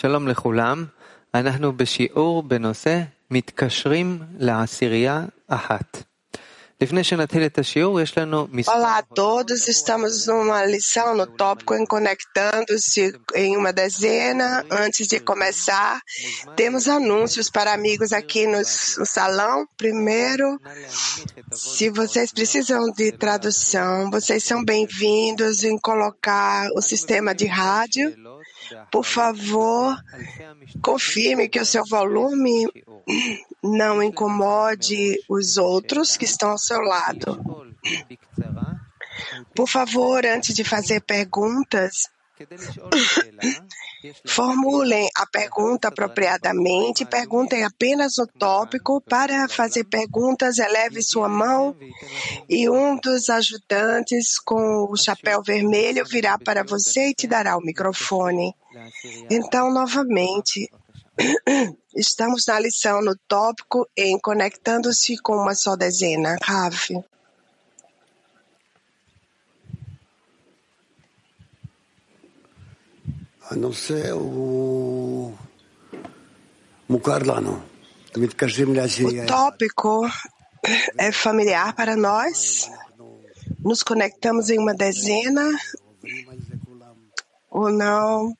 שלום לכולם, אנחנו בשיעור בנושא מתקשרים לעשירייה אחת. לפני שנתחיל את השיעור, יש לנו מספר... Olá a todos, estamos numa lição no tópico em conectando-se em uma dezena. Antes de começar, temos anúncios para amigos aqui no, no salão. Primeiro, se vocês precisam de tradução, vocês são bem-vindos em colocar o sistema de rádio. por favor, confirme que o seu volume não incomode os outros que estão ao seu lado. Por favor, antes de fazer perguntas, formulem a pergunta apropriadamente, perguntem apenas o tópico. Para fazer perguntas, eleve sua mão e um dos ajudantes com o chapéu vermelho virá para você e te dará o microfone. Então, novamente, estamos na lição no tópico em conectando-se com uma só dezena. Rav. O tópico é familiar para nós. Nos conectamos em uma dezena ou não?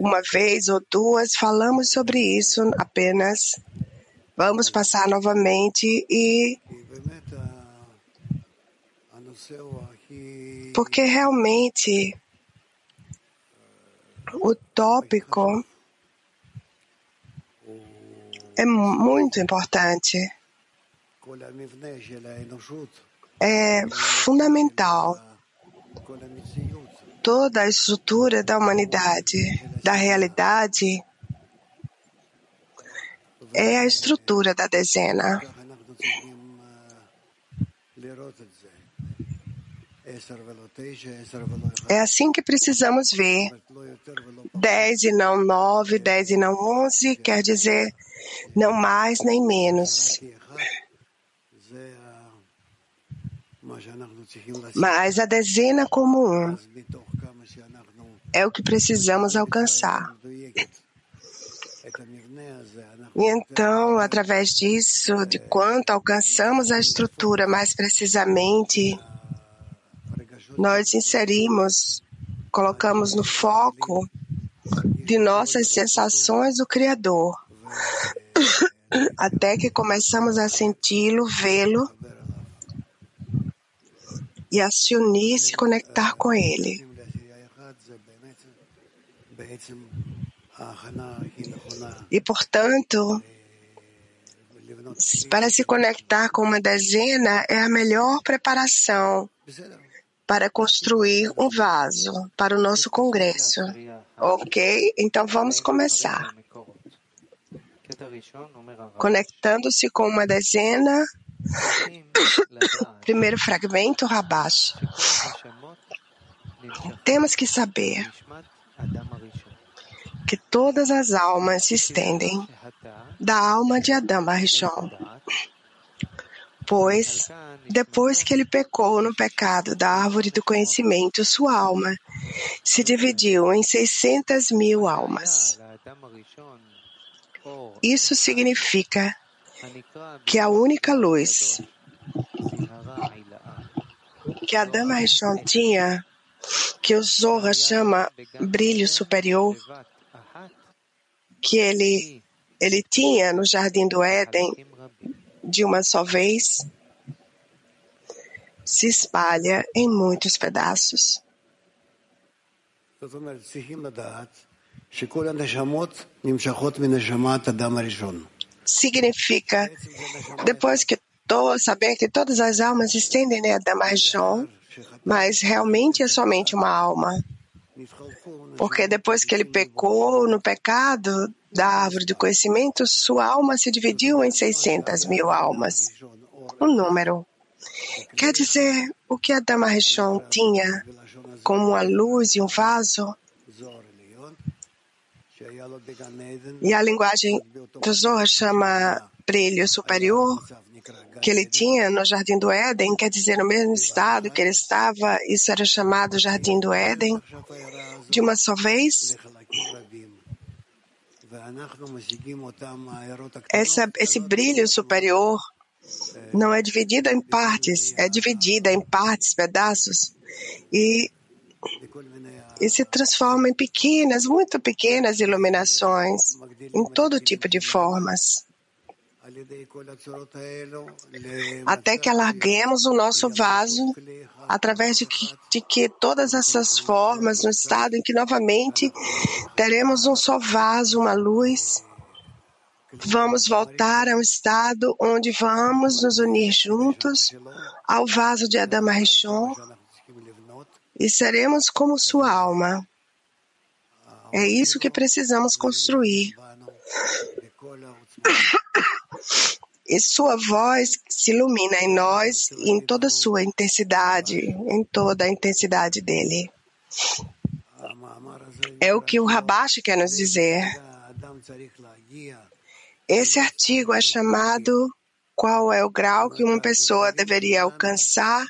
uma vez ou duas falamos sobre isso apenas. Vamos passar novamente e. Porque realmente o tópico é muito importante. É fundamental toda a estrutura da humanidade, da realidade, é a estrutura da dezena. É assim que precisamos ver. 10 e não 9, 10 e não 11, quer dizer não mais nem menos. Mas a dezena como um é o que precisamos alcançar. E então, através disso, de quanto alcançamos a estrutura mais precisamente, nós inserimos, colocamos no foco de nossas sensações o Criador, até que começamos a senti-lo, vê-lo e a se unir, se conectar com ele. E, portanto, para se conectar com uma dezena é a melhor preparação para construir um vaso para o nosso congresso. Ok? Então vamos começar. Conectando-se com uma dezena. Primeiro fragmento, Rabash. Temos que saber que todas as almas se estendem da alma de Adão Barrichon. Pois, depois que ele pecou no pecado da árvore do conhecimento, sua alma se dividiu em 600 mil almas. Isso significa que a única luz que Adão Barrichon tinha que o Zohar chama brilho superior, que ele, ele tinha no jardim do Éden de uma só vez se espalha em muitos pedaços. Significa, depois que estou saber que todas as almas estendem né, a Damarjon, mas realmente é somente uma alma. Porque depois que ele pecou no pecado da árvore do conhecimento, sua alma se dividiu em 600 mil almas. Um número. Quer dizer, o que Adam Arishon tinha como uma luz e um vaso e a linguagem do Zohar chama brilho superior que ele tinha no Jardim do Éden, quer dizer, no mesmo estado que ele estava, isso era chamado Jardim do Éden de uma só vez. Essa, esse brilho superior não é dividido em partes, é dividida em partes, pedaços, e, e se transforma em pequenas, muito pequenas iluminações, em todo tipo de formas. Até que alarguemos o nosso vaso através de que, de que todas essas formas, no estado em que novamente teremos um só vaso, uma luz, vamos voltar ao estado onde vamos nos unir juntos ao vaso de Adama Rishon e seremos como sua alma. É isso que precisamos construir. E sua voz se ilumina em nós em toda a sua intensidade, em toda a intensidade dele. É o que o Rabash quer nos dizer. Esse artigo é chamado Qual é o grau que uma pessoa deveria alcançar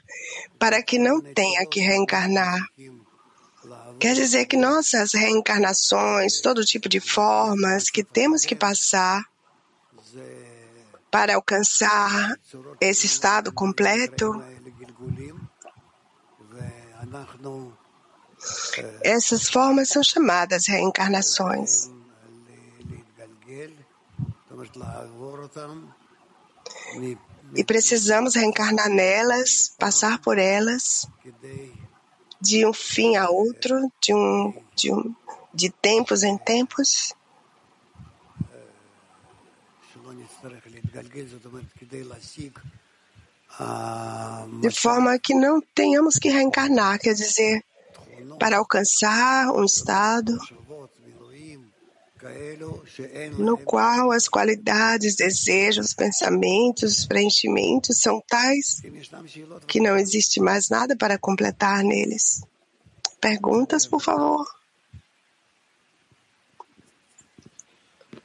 para que não tenha que reencarnar? Quer dizer que nossas reencarnações, todo tipo de formas que temos que passar para alcançar esse estado completo, essas formas são chamadas reencarnações. E precisamos reencarnar nelas, passar por elas, de um fim a outro, de, um, de, um, de tempos em tempos, de forma que não tenhamos que reencarnar, quer dizer, para alcançar um estado no qual as qualidades, desejos, pensamentos, preenchimentos são tais que não existe mais nada para completar neles. Perguntas, por favor?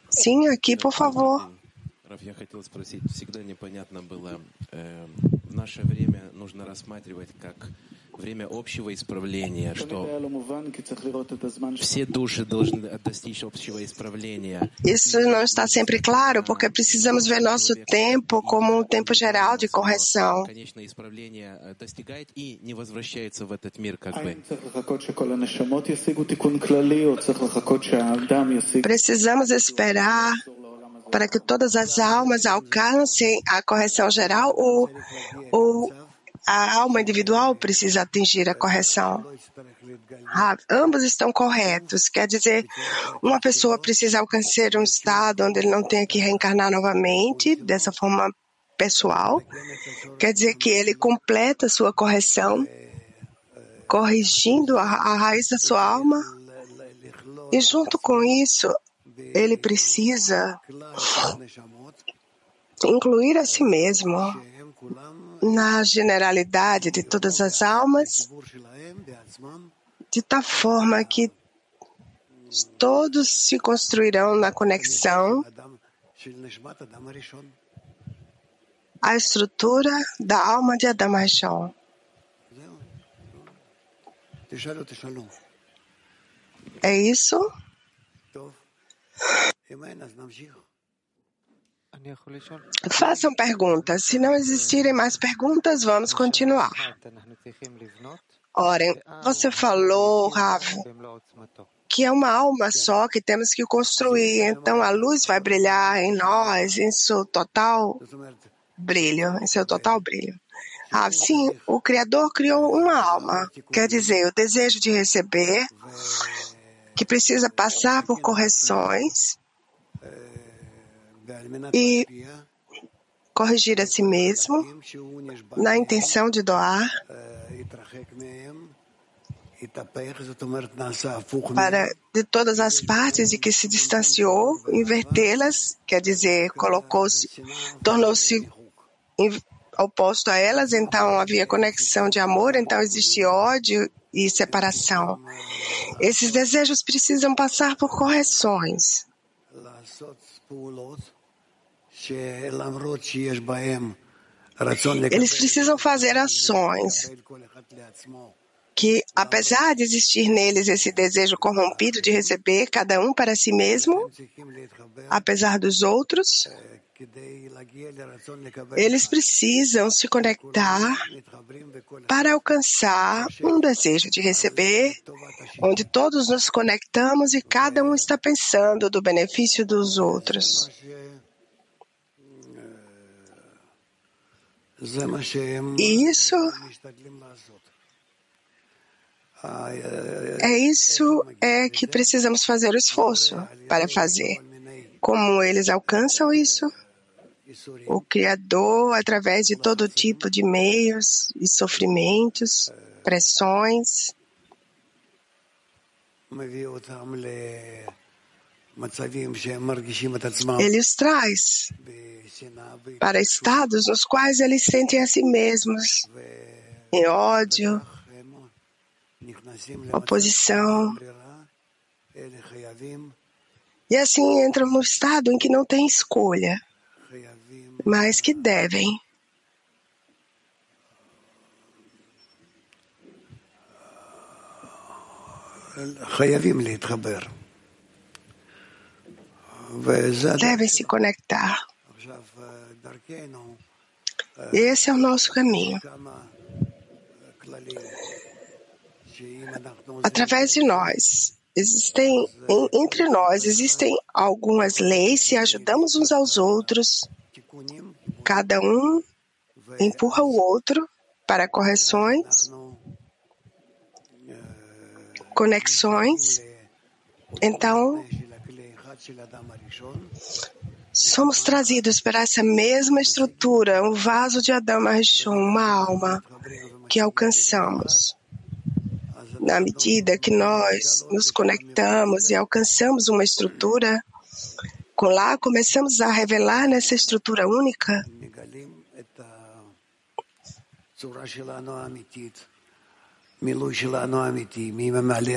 Sim, aqui, por favor. Я хотел спросить, всегда непонятно было, э, в наше время нужно рассматривать как время общего исправления, что все души должны достичь общего исправления. Isso não está sempre claro, porque precisamos ver nosso tempo como um tempo geral de correção. Конечное исправление достигает и не возвращается в этот мир как бы. Precisamos esperar para que todas as almas alcancem a correção geral ou, ou a alma individual precisa atingir a correção? Ah, ambos estão corretos. Quer dizer, uma pessoa precisa alcançar um estado onde ele não tenha que reencarnar novamente, dessa forma pessoal. Quer dizer que ele completa sua correção, corrigindo a, a raiz da sua alma. E junto com isso, ele precisa incluir a si mesmo na generalidade de todas as almas, de tal forma que todos se construirão na conexão à estrutura da alma de Adam Rishon. É isso? Façam perguntas. Se não existirem mais perguntas, vamos continuar. Orem, você falou, Rav, que é uma alma só que temos que construir. Então a luz vai brilhar em nós, em seu total brilho, em seu total brilho. Ah, sim, o Criador criou uma alma, quer dizer, o desejo de receber, que precisa passar por correções e corrigir a si mesmo na intenção de doar para de todas as partes de que se distanciou, invertê-las, quer dizer, colocou-se, tornou-se oposto a elas, então havia conexão de amor, então existe ódio e separação. Esses desejos precisam passar por correções. Eles precisam fazer ações que, apesar de existir neles esse desejo corrompido de receber cada um para si mesmo, apesar dos outros, eles precisam se conectar para alcançar um desejo de receber, onde todos nos conectamos e cada um está pensando do benefício dos outros. E isso é isso é que precisamos fazer o esforço para fazer. Como eles alcançam isso? O Criador, através de todo tipo de meios e sofrimentos, pressões, ele os traz para estados nos quais eles sentem a si mesmos em ódio, oposição. E assim entram no estado em que não tem escolha, mas que devem. Devem se conectar. Esse é o nosso caminho. Através de nós, existem entre nós existem algumas leis se ajudamos uns aos outros. Cada um empurra o outro para correções, conexões. Então, somos trazidos para essa mesma estrutura, um vaso de Adão Arishon, uma alma que alcançamos. Na medida que nós nos conectamos e alcançamos uma estrutura, com lá começamos a revelar nessa estrutura única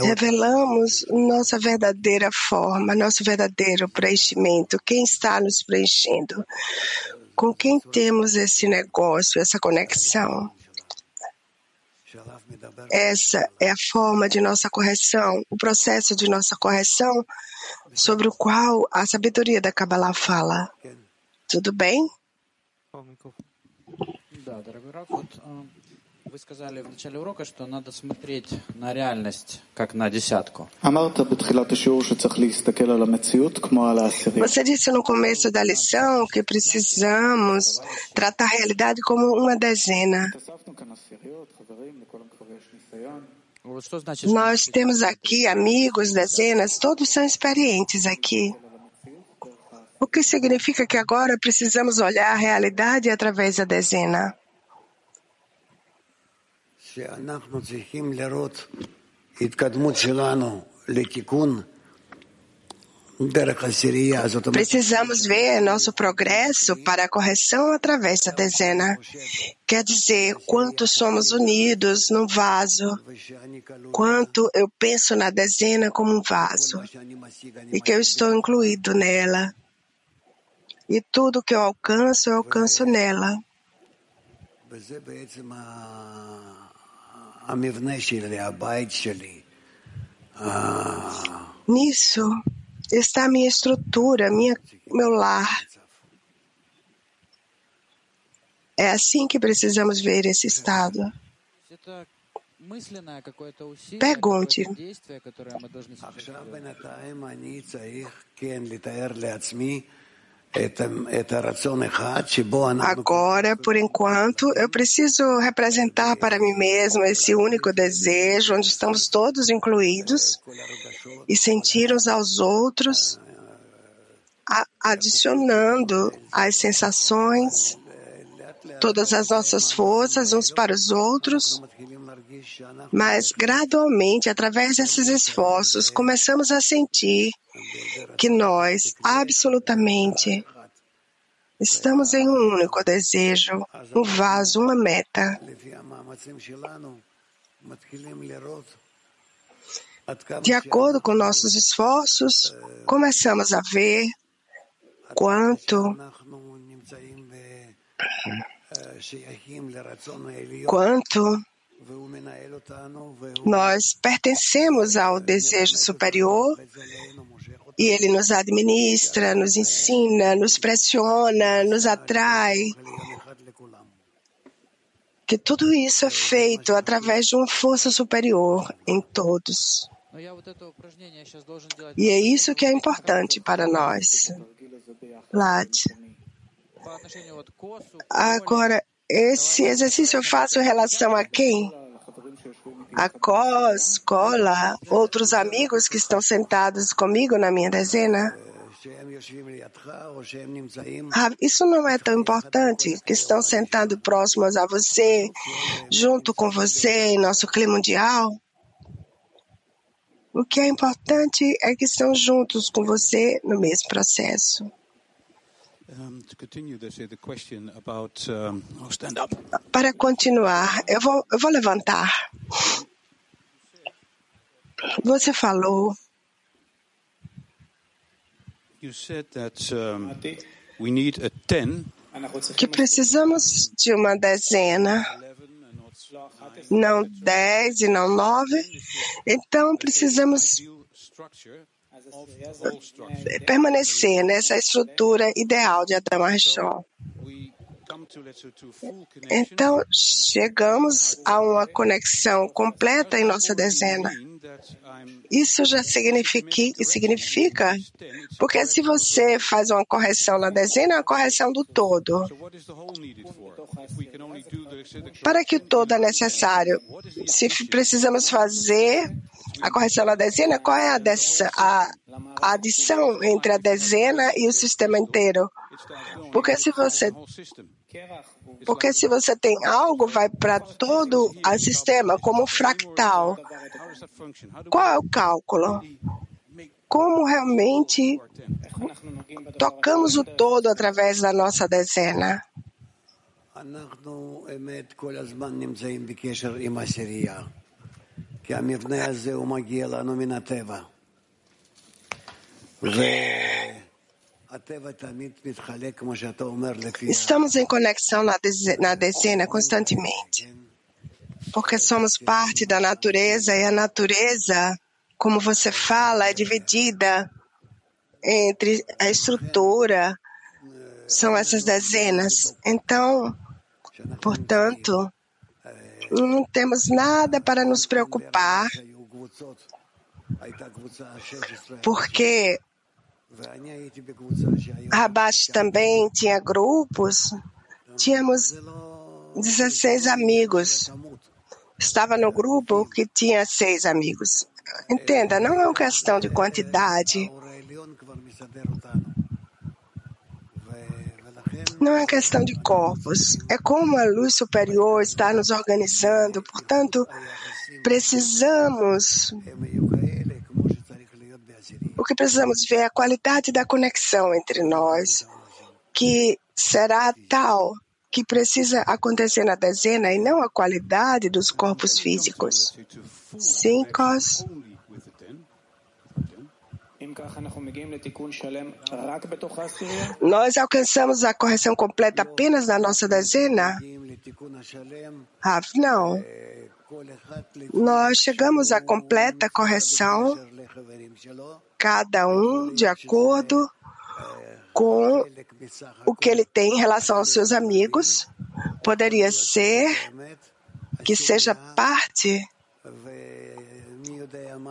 Revelamos nossa verdadeira forma, nosso verdadeiro preenchimento, quem está nos preenchendo, com quem temos esse negócio, essa conexão. Essa é a forma de nossa correção, o processo de nossa correção, sobre o qual a sabedoria da Kabbalah fala. Tudo bem? Вы сказали в начале урока, что надо смотреть на реальность, как на десятку. Você disse no começo da lição que precisamos tratar a realidade como uma dezena. Nós temos aqui amigos, dezenas, todos são experientes aqui. O que significa que agora precisamos olhar a realidade através da dezena. Precisamos ver nosso progresso para a correção através da dezena. Quer dizer, quanto somos unidos num vaso, quanto eu penso na dezena como um vaso, e que eu estou incluído nela. E tudo que eu alcanço, eu alcanço nela. Nisso está a minha estrutura, minha, meu lar. É assim que precisamos ver esse estado. Pergunte. Agora, por enquanto, eu preciso representar para mim mesmo esse único desejo, onde estamos todos incluídos, e sentir uns aos outros, adicionando as sensações, todas as nossas forças uns para os outros, mas gradualmente, através desses esforços, começamos a sentir que nós absolutamente estamos em um único desejo, um vaso, uma meta. De acordo com nossos esforços, começamos a ver quanto quanto Nós pertencemos ao desejo superior e ele nos administra, nos ensina, nos pressiona, nos atrai. Que tudo isso é feito através de uma força superior em todos. E é isso que é importante para nós. Lad. Agora, esse exercício eu faço em relação a quem? A Cos, Cola, outros amigos que estão sentados comigo na minha dezena? Ah, isso não é tão importante, que estão sentados próximos a você, junto com você em nosso clima mundial. O que é importante é que estão juntos com você no mesmo processo. Para continuar, eu vou, eu vou levantar. Você falou. Que precisamos de uma dezena, não dez e não nove. Então precisamos permanecer nessa estrutura ideal de Adam Arishon. Então, chegamos a uma conexão completa em nossa dezena. Isso já significa, significa, porque se você faz uma correção na dezena, é uma correção do todo. Para que o todo é necessário? Se precisamos fazer a correção na dezena, qual é a, a, a adição entre a dezena e o sistema inteiro? Porque se você porque se você tem algo, vai para todo o sistema, como fractal. Qual é o cálculo? Como realmente tocamos o todo através da nossa dezena? כי המבנה הזה הוא מגיע לנו מן הטבע. Estamos em conexão na, na dezena constantemente, porque somos parte da natureza e a natureza, como você fala, é dividida entre a estrutura, são essas dezenas. Então, portanto, não temos nada para nos preocupar, porque Abaixo também tinha grupos, tínhamos 16 amigos. Estava no grupo que tinha seis amigos. Entenda, não é uma questão de quantidade. Não é questão de corpos. É como a luz superior está nos organizando. Portanto, precisamos o que precisamos ver é a qualidade da conexão entre nós, que será tal que precisa acontecer na dezena e não a qualidade dos corpos físicos. Sim, Cos? Nós alcançamos a correção completa apenas na nossa dezena? Ah, não. Nós chegamos à completa correção cada um de acordo com o que ele tem em relação aos seus amigos. Poderia ser que seja parte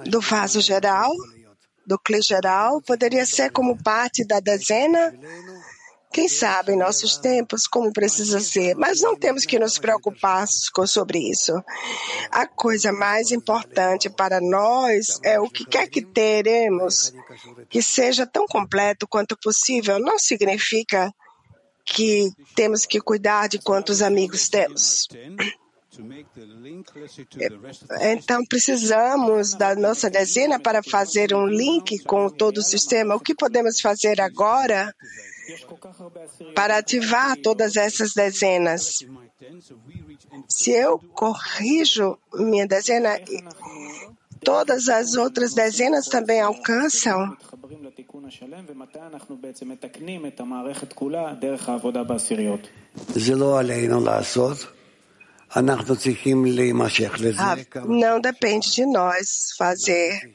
do vaso geral, do clã geral, poderia ser como parte da dezena quem sabe em nossos tempos como precisa ser, mas não temos que nos preocupar sobre isso. A coisa mais importante para nós é o que quer que teremos que seja tão completo quanto possível. Não significa que temos que cuidar de quantos amigos temos. Então, precisamos da nossa dezena para fazer um link com todo o sistema. O que podemos fazer agora para ativar todas essas dezenas. Se eu corrijo minha dezena, todas as outras dezenas também alcançam. Ah, não depende de nós fazer.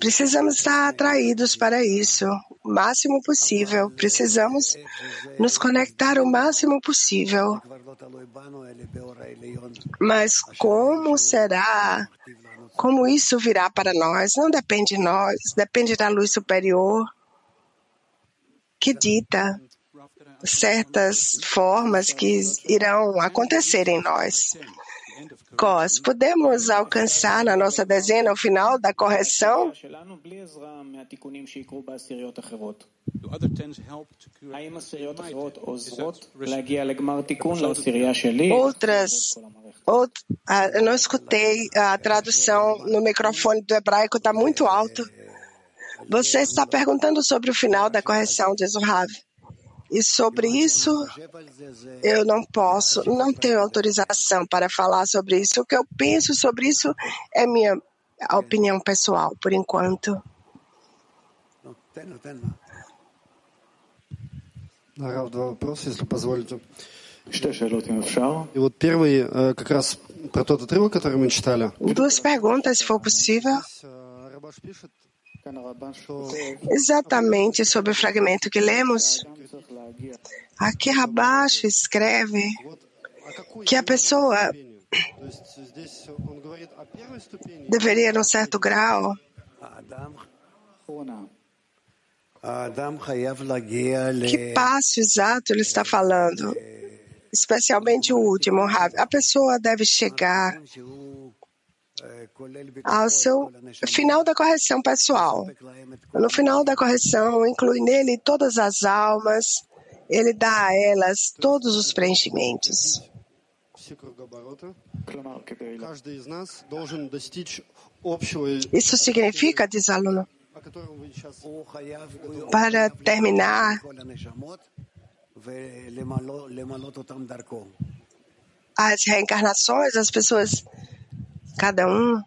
Precisamos estar atraídos para isso o máximo possível. Precisamos nos conectar o máximo possível. Mas como será? Como isso virá para nós? Não depende de nós, depende da luz superior que dita certas formas que irão acontecer em nós. Cos, podemos alcançar na nossa dezena o final da correção? Outras, out, ah, eu não escutei a tradução no microfone do hebraico, está muito alto. Você está perguntando sobre o final da correção, diz o Rav. E sobre isso, eu não posso, não tenho autorização para falar sobre isso. O que eu penso sobre isso é minha opinião pessoal, por enquanto. Рав, два вопроса, если позволите. И вот первый как раз про тот отрывок, который мы читали. Duas perguntas, se for possível. Exatamente sobre o fragmento que lemos, aqui Rabash escreve que a pessoa deveria, num certo grau, que passo exato ele está falando? Especialmente o último, A pessoa deve chegar ao seu final da correção pessoal. No final da correção, inclui nele todas as almas, ele dá a elas todos os preenchimentos. Isso significa, diz aluno, para terminar, as reencarnações, as pessoas cada um.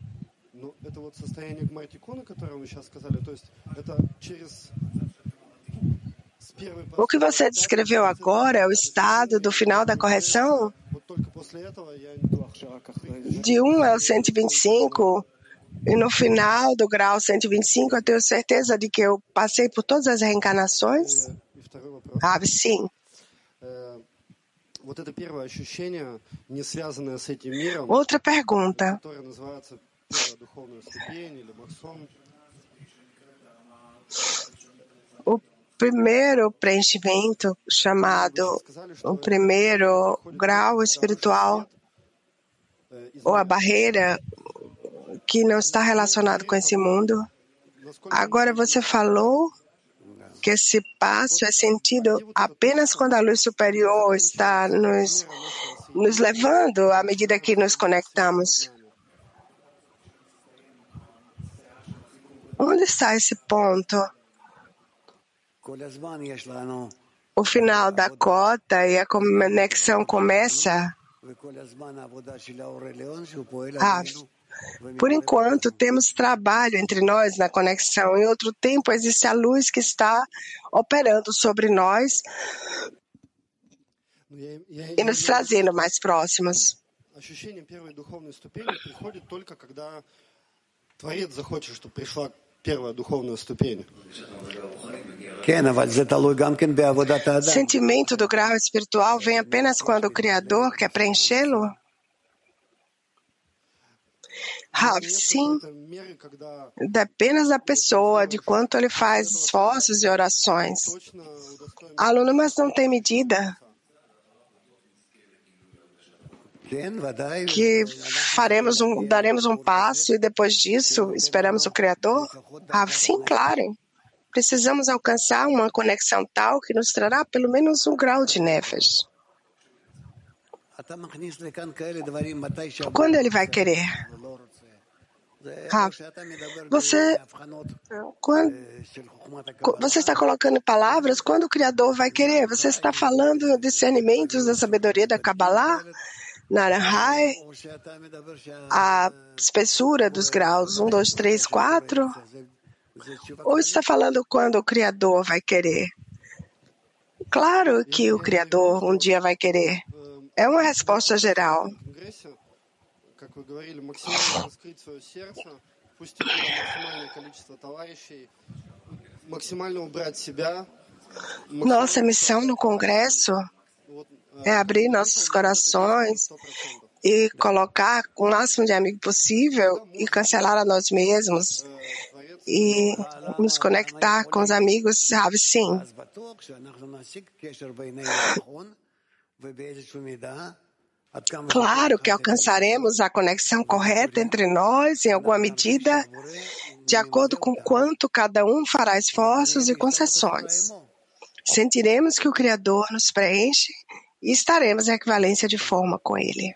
O que você descreveu agora é o estado do final da correção? De 1 ao 125, e no final do grau 125, eu tenho certeza de que eu passei por todas as reencarnações? Ah, sim. Outra pergunta. O primeiro preenchimento, chamado o primeiro grau espiritual, ou a barreira que não está relacionado com esse mundo. Agora você falou que esse passo é sentido apenas quando a luz superior está nos, nos levando à medida que nos conectamos. Onde está esse ponto? O final da cota e a conexão começa. Ah, por enquanto, temos trabalho entre nós na conexão. Em outro tempo, existe a luz que está operando sobre nós e nos trazendo mais próximos. Sentimento do grau espiritual vem apenas quando o Criador quer preenchê-lo? Rav, sim, depende da pessoa, de quanto ele faz esforços e orações. Aluno, mas não tem medida que faremos um, daremos um passo e depois disso esperamos o Criador? Ah, sim, claro. Precisamos alcançar uma conexão tal que nos trará pelo menos um grau de nefes. Quando ele vai querer? Rafa, você, quando, você está colocando palavras quando o Criador vai querer. Você está falando discernimentos da sabedoria da Kabbalah, Narahai, a espessura dos graus 1, 2, 3, 4? Ou está falando quando o Criador vai querer? Claro que o Criador um dia vai querer. É uma resposta geral как вы говорили, максимально раскрыть свое сердце, пустить туда максимальное количество товарищей, максимально убрать себя. Nossa missão no Congresso é abrir nossos corações e colocar o máximo de amigo possível e cancelar a nós mesmos e nos conectar com os amigos, sabe? Sim. Claro que alcançaremos a conexão correta entre nós, em alguma medida, de acordo com quanto cada um fará esforços e concessões. Sentiremos que o Criador nos preenche e estaremos em equivalência de forma com Ele.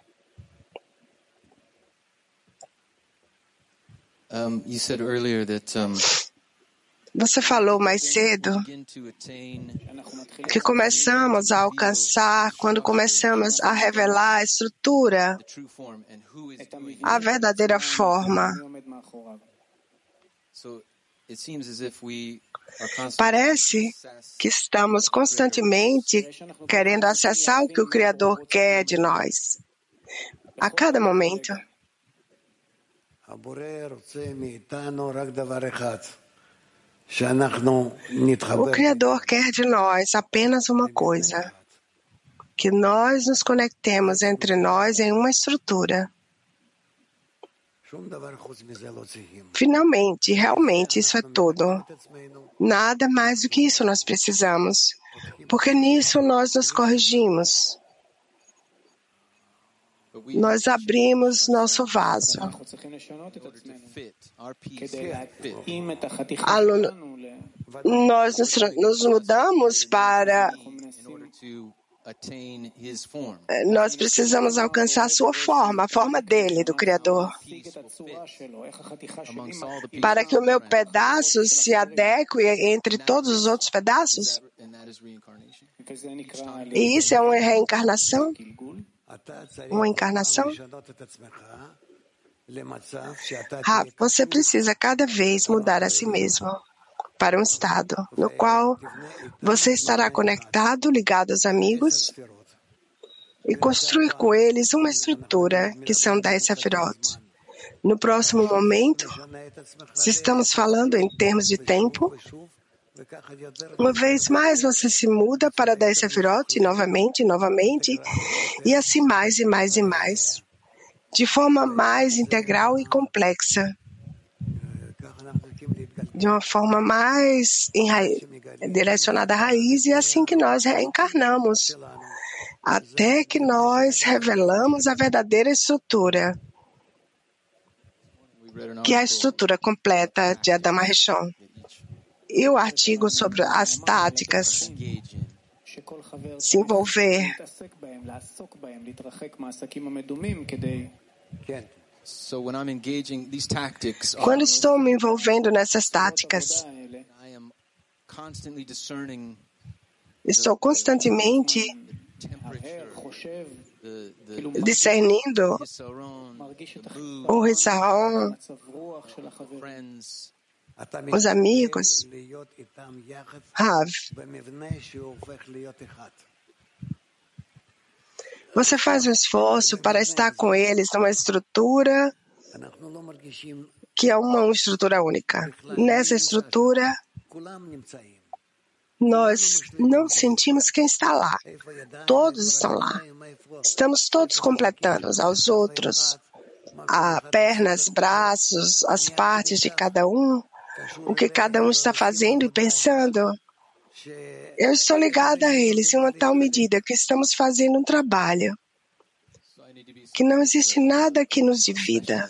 Um, you said earlier that um, Você falou mais cedo que começamos a alcançar quando começamos a revelar a estrutura, a verdadeira forma. Parece que estamos constantemente querendo acessar o que o Criador quer de nós, a cada momento. O Criador quer de nós apenas uma coisa: que nós nos conectemos entre nós em uma estrutura. Finalmente, realmente, isso é tudo. Nada mais do que isso nós precisamos, porque nisso nós nos corrigimos. Nós abrimos nosso vaso. Aluno, nós nos, nos mudamos para nós precisamos alcançar a sua forma, a forma dele, do Criador. Para que o meu pedaço se adeque entre todos os outros pedaços. E isso é uma reencarnação? Uma encarnação? Ah, você precisa cada vez mudar a si mesmo para um estado no qual você estará conectado, ligado aos amigos e construir com eles uma estrutura que são dez sefirot. No próximo momento, se estamos falando em termos de tempo, uma vez mais você se muda para dez sefirot, novamente, novamente, e assim mais e mais e mais, de forma mais integral e complexa. De uma forma mais direcionada à raiz, e é assim que nós reencarnamos, até que nós revelamos a verdadeira estrutura, que é a estrutura completa de Adama Rishon. E o artigo sobre as táticas, se envolver. Quando estou me envolvendo nessas táticas, estou constantemente discernindo o Rissaon, os amigos, Rav. Você faz um esforço para estar com eles numa estrutura que é uma estrutura única. Nessa estrutura, nós não sentimos quem está lá. Todos estão lá. Estamos todos completando aos outros. A pernas, braços, as partes de cada um, o que cada um está fazendo e pensando. Eu estou ligada a eles em uma tal medida que estamos fazendo um trabalho que não existe nada que nos divida.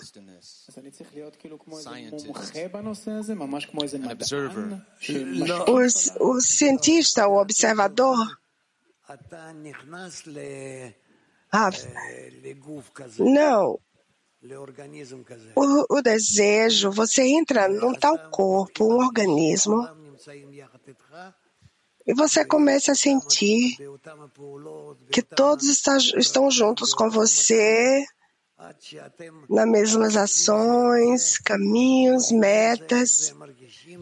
O, o cientista, o observador, ah, não. O, o desejo, você entra num tal corpo, um organismo, e você começa a sentir que todos estão juntos com você nas mesmas ações, caminhos, metas,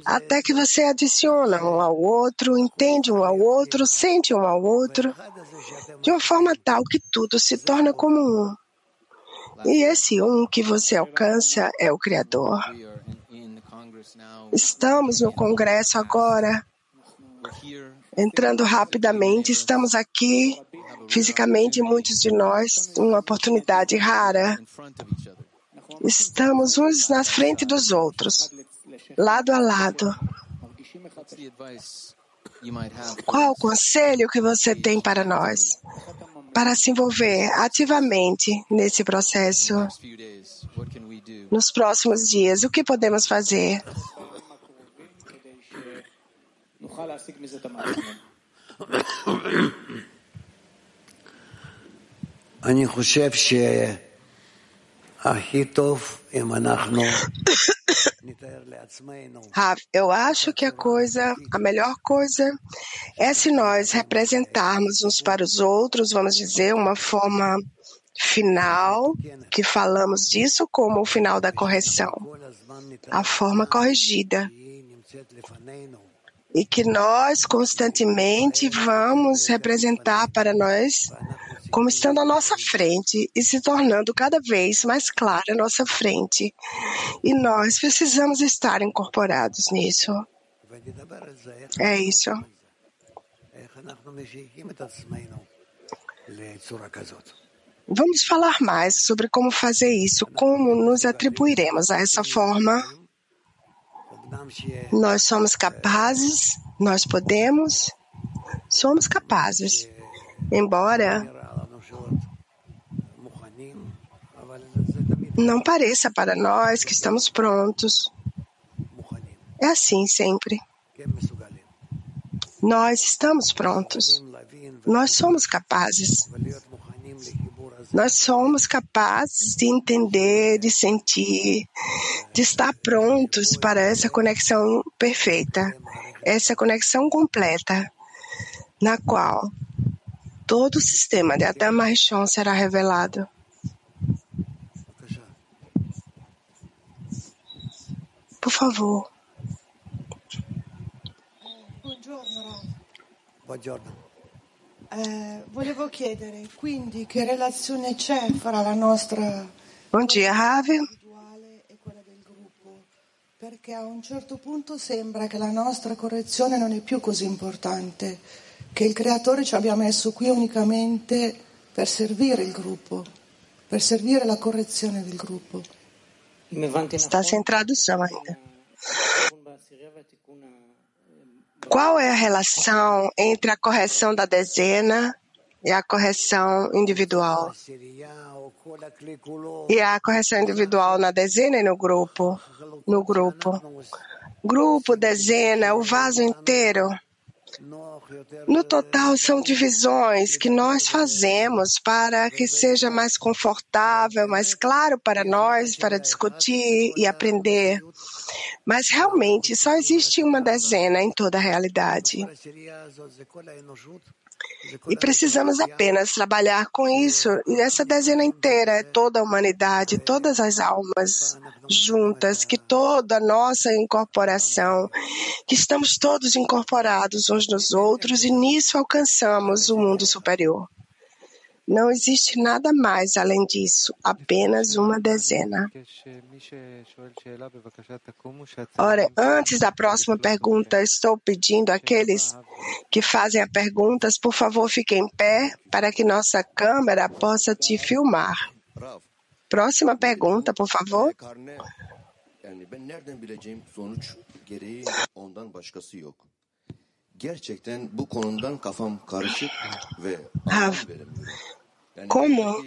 até que você adiciona um ao outro, entende um ao outro, sente um ao outro, de uma forma tal que tudo se torna como um. E esse um que você alcança é o Criador. Estamos no Congresso agora, entrando rapidamente. Estamos aqui fisicamente, muitos de nós, uma oportunidade rara. Estamos uns na frente dos outros, lado a lado. Qual o conselho que você tem para nós? Para se envolver ativamente nesse processo nos próximos dias, o que podemos fazer? אני חושב שהכי טוב אם אנחנו Rav, eu acho que a coisa, a melhor coisa é se nós representarmos uns para os outros, vamos dizer, uma forma final, que falamos disso como o final da correção, a forma corrigida. E que nós constantemente vamos representar para nós como estando à nossa frente e se tornando cada vez mais clara à nossa frente. E nós precisamos estar incorporados nisso. É isso. Vamos falar mais sobre como fazer isso, como nos atribuiremos a essa forma. Nós somos capazes, nós podemos, somos capazes. Embora não pareça para nós que estamos prontos. É assim sempre. Nós estamos prontos. Nós somos capazes. Nós somos capazes de entender, de sentir, de estar prontos para essa conexão perfeita, essa conexão completa, na qual todo o sistema de Adam Rishon será revelado. Por favor. Buongiorno. Eh, volevo chiedere quindi che relazione c'è fra la nostra Bom dia, e quella del gruppo? Perché a un certo punto sembra che la nostra correzione non è più così importante, che il Creatore ci abbia messo qui unicamente per servire il gruppo, per servire la correzione del gruppo. Está sem tradução ainda. Qual é a relação entre a correção da dezena e a correção individual? E a correção individual na dezena e no grupo? No grupo. Grupo, dezena, o vaso inteiro. No total, são divisões que nós fazemos para que seja mais confortável, mais claro para nós, para discutir e aprender. Mas realmente só existe uma dezena em toda a realidade. E precisamos apenas trabalhar com isso. E essa dezena inteira é toda a humanidade, todas as almas juntas, que toda a nossa incorporação, que estamos todos incorporados uns nos outros e nisso alcançamos o mundo superior. Não existe nada mais além disso, apenas uma dezena. Ora, antes da próxima pergunta, estou pedindo àqueles que fazem as perguntas, por favor, fiquem em pé para que nossa câmera possa te filmar. Próxima pergunta, por favor. Gerçekten bu konudan kafam karışık ve como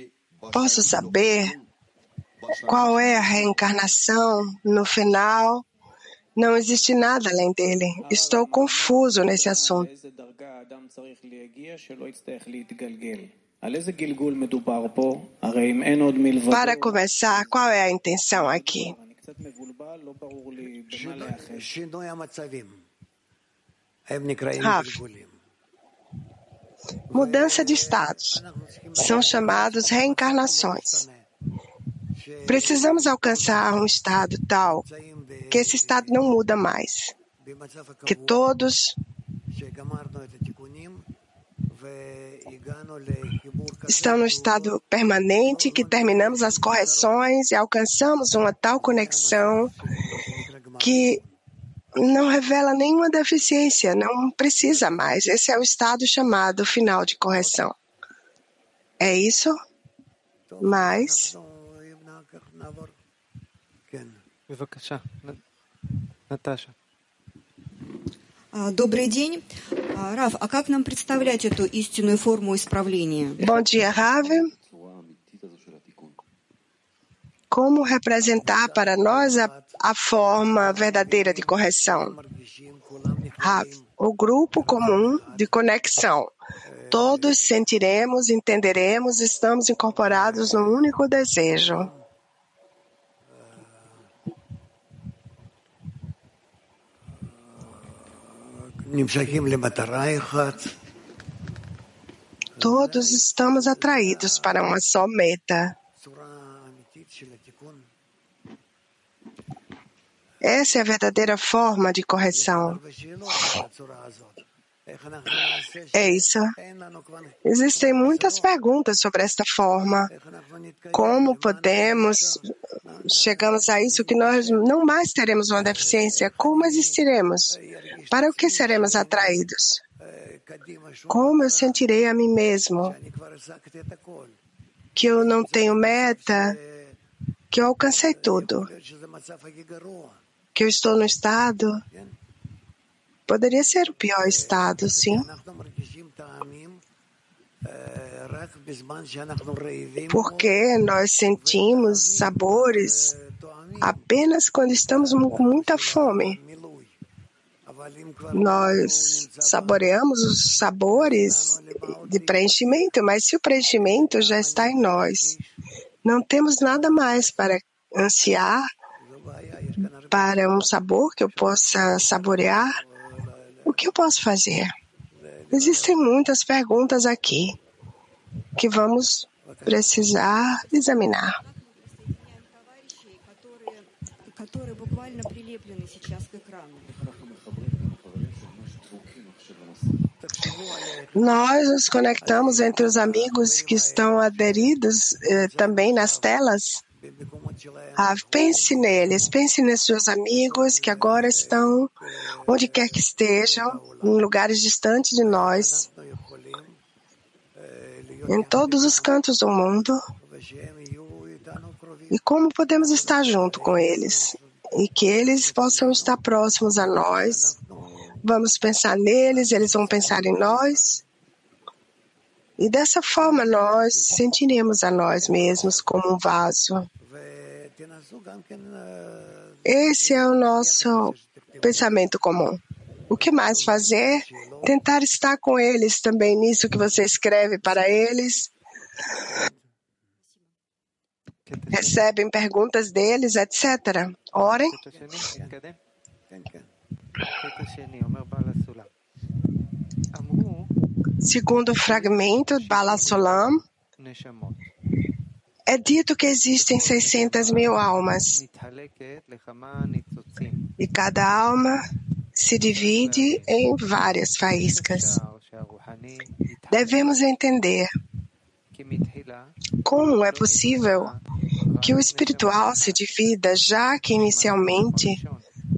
posso saber qual é a reencarnação no final? Não existe nada além dele. Estou confuso nesse assunto. Para começar, qual é a intenção aqui? Rav, mudança de estados. São chamados reencarnações. Precisamos alcançar um estado tal que esse estado não muda mais. Que todos estão no estado permanente, que terminamos as correções e alcançamos uma tal conexão que não revela nenhuma deficiência, não precisa mais. Esse é o estado chamado final de correção. É isso? Mas. Natasha. Добрый день. Раф, а как нам представлять эту истинную форму исправления? Bom dia, Rav. Como representar para nós a, a forma verdadeira de correção? O grupo comum de conexão. Todos sentiremos, entenderemos, estamos incorporados num único desejo. Todos estamos atraídos para uma só meta. Essa é a verdadeira forma de correção. É isso. Existem muitas perguntas sobre esta forma. Como podemos, chegamos a isso que nós não mais teremos uma deficiência? Como existiremos? Para o que seremos atraídos? Como eu sentirei a mim mesmo? Que eu não tenho meta, que eu alcancei tudo, que eu estou no estado Poderia ser o pior estado, sim. Porque nós sentimos sabores apenas quando estamos com muita fome. Nós saboreamos os sabores de preenchimento, mas se o preenchimento já está em nós, não temos nada mais para ansiar para um sabor que eu possa saborear o que eu posso fazer? Existem muitas perguntas aqui que vamos precisar examinar. Nós nos conectamos entre os amigos que estão aderidos eh, também nas telas ah, pense neles, pense nos seus amigos que agora estão onde quer que estejam, em lugares distantes de nós, em todos os cantos do mundo. E como podemos estar junto com eles? E que eles possam estar próximos a nós. Vamos pensar neles, eles vão pensar em nós. E dessa forma nós sentiremos a nós mesmos como um vaso. Esse é o nosso pensamento comum. O que mais fazer? Tentar estar com eles também nisso que você escreve para eles. Recebem perguntas deles, etc. Orem. Segundo o fragmento Balasolam, é dito que existem 600 mil almas e cada alma se divide em várias faíscas. Devemos entender como é possível que o espiritual se divida, já que inicialmente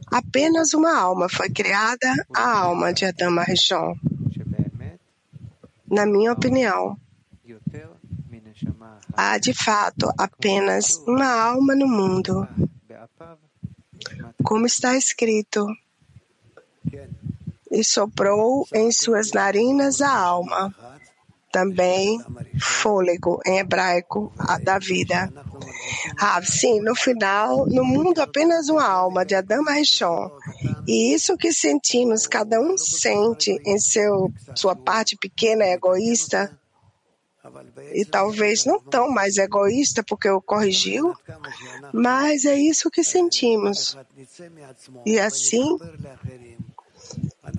apenas uma alma foi criada, a alma de Adama Rishon. Na minha opinião, há de fato apenas uma alma no mundo. Como está escrito, e soprou em suas narinas a alma, também fôlego em hebraico a da vida. Ah, sim, no final, no mundo apenas uma alma de Adama Rishon. E isso que sentimos, cada um sente em seu, sua parte pequena egoísta, e talvez não tão mais egoísta porque o corrigiu, mas é isso que sentimos. E assim,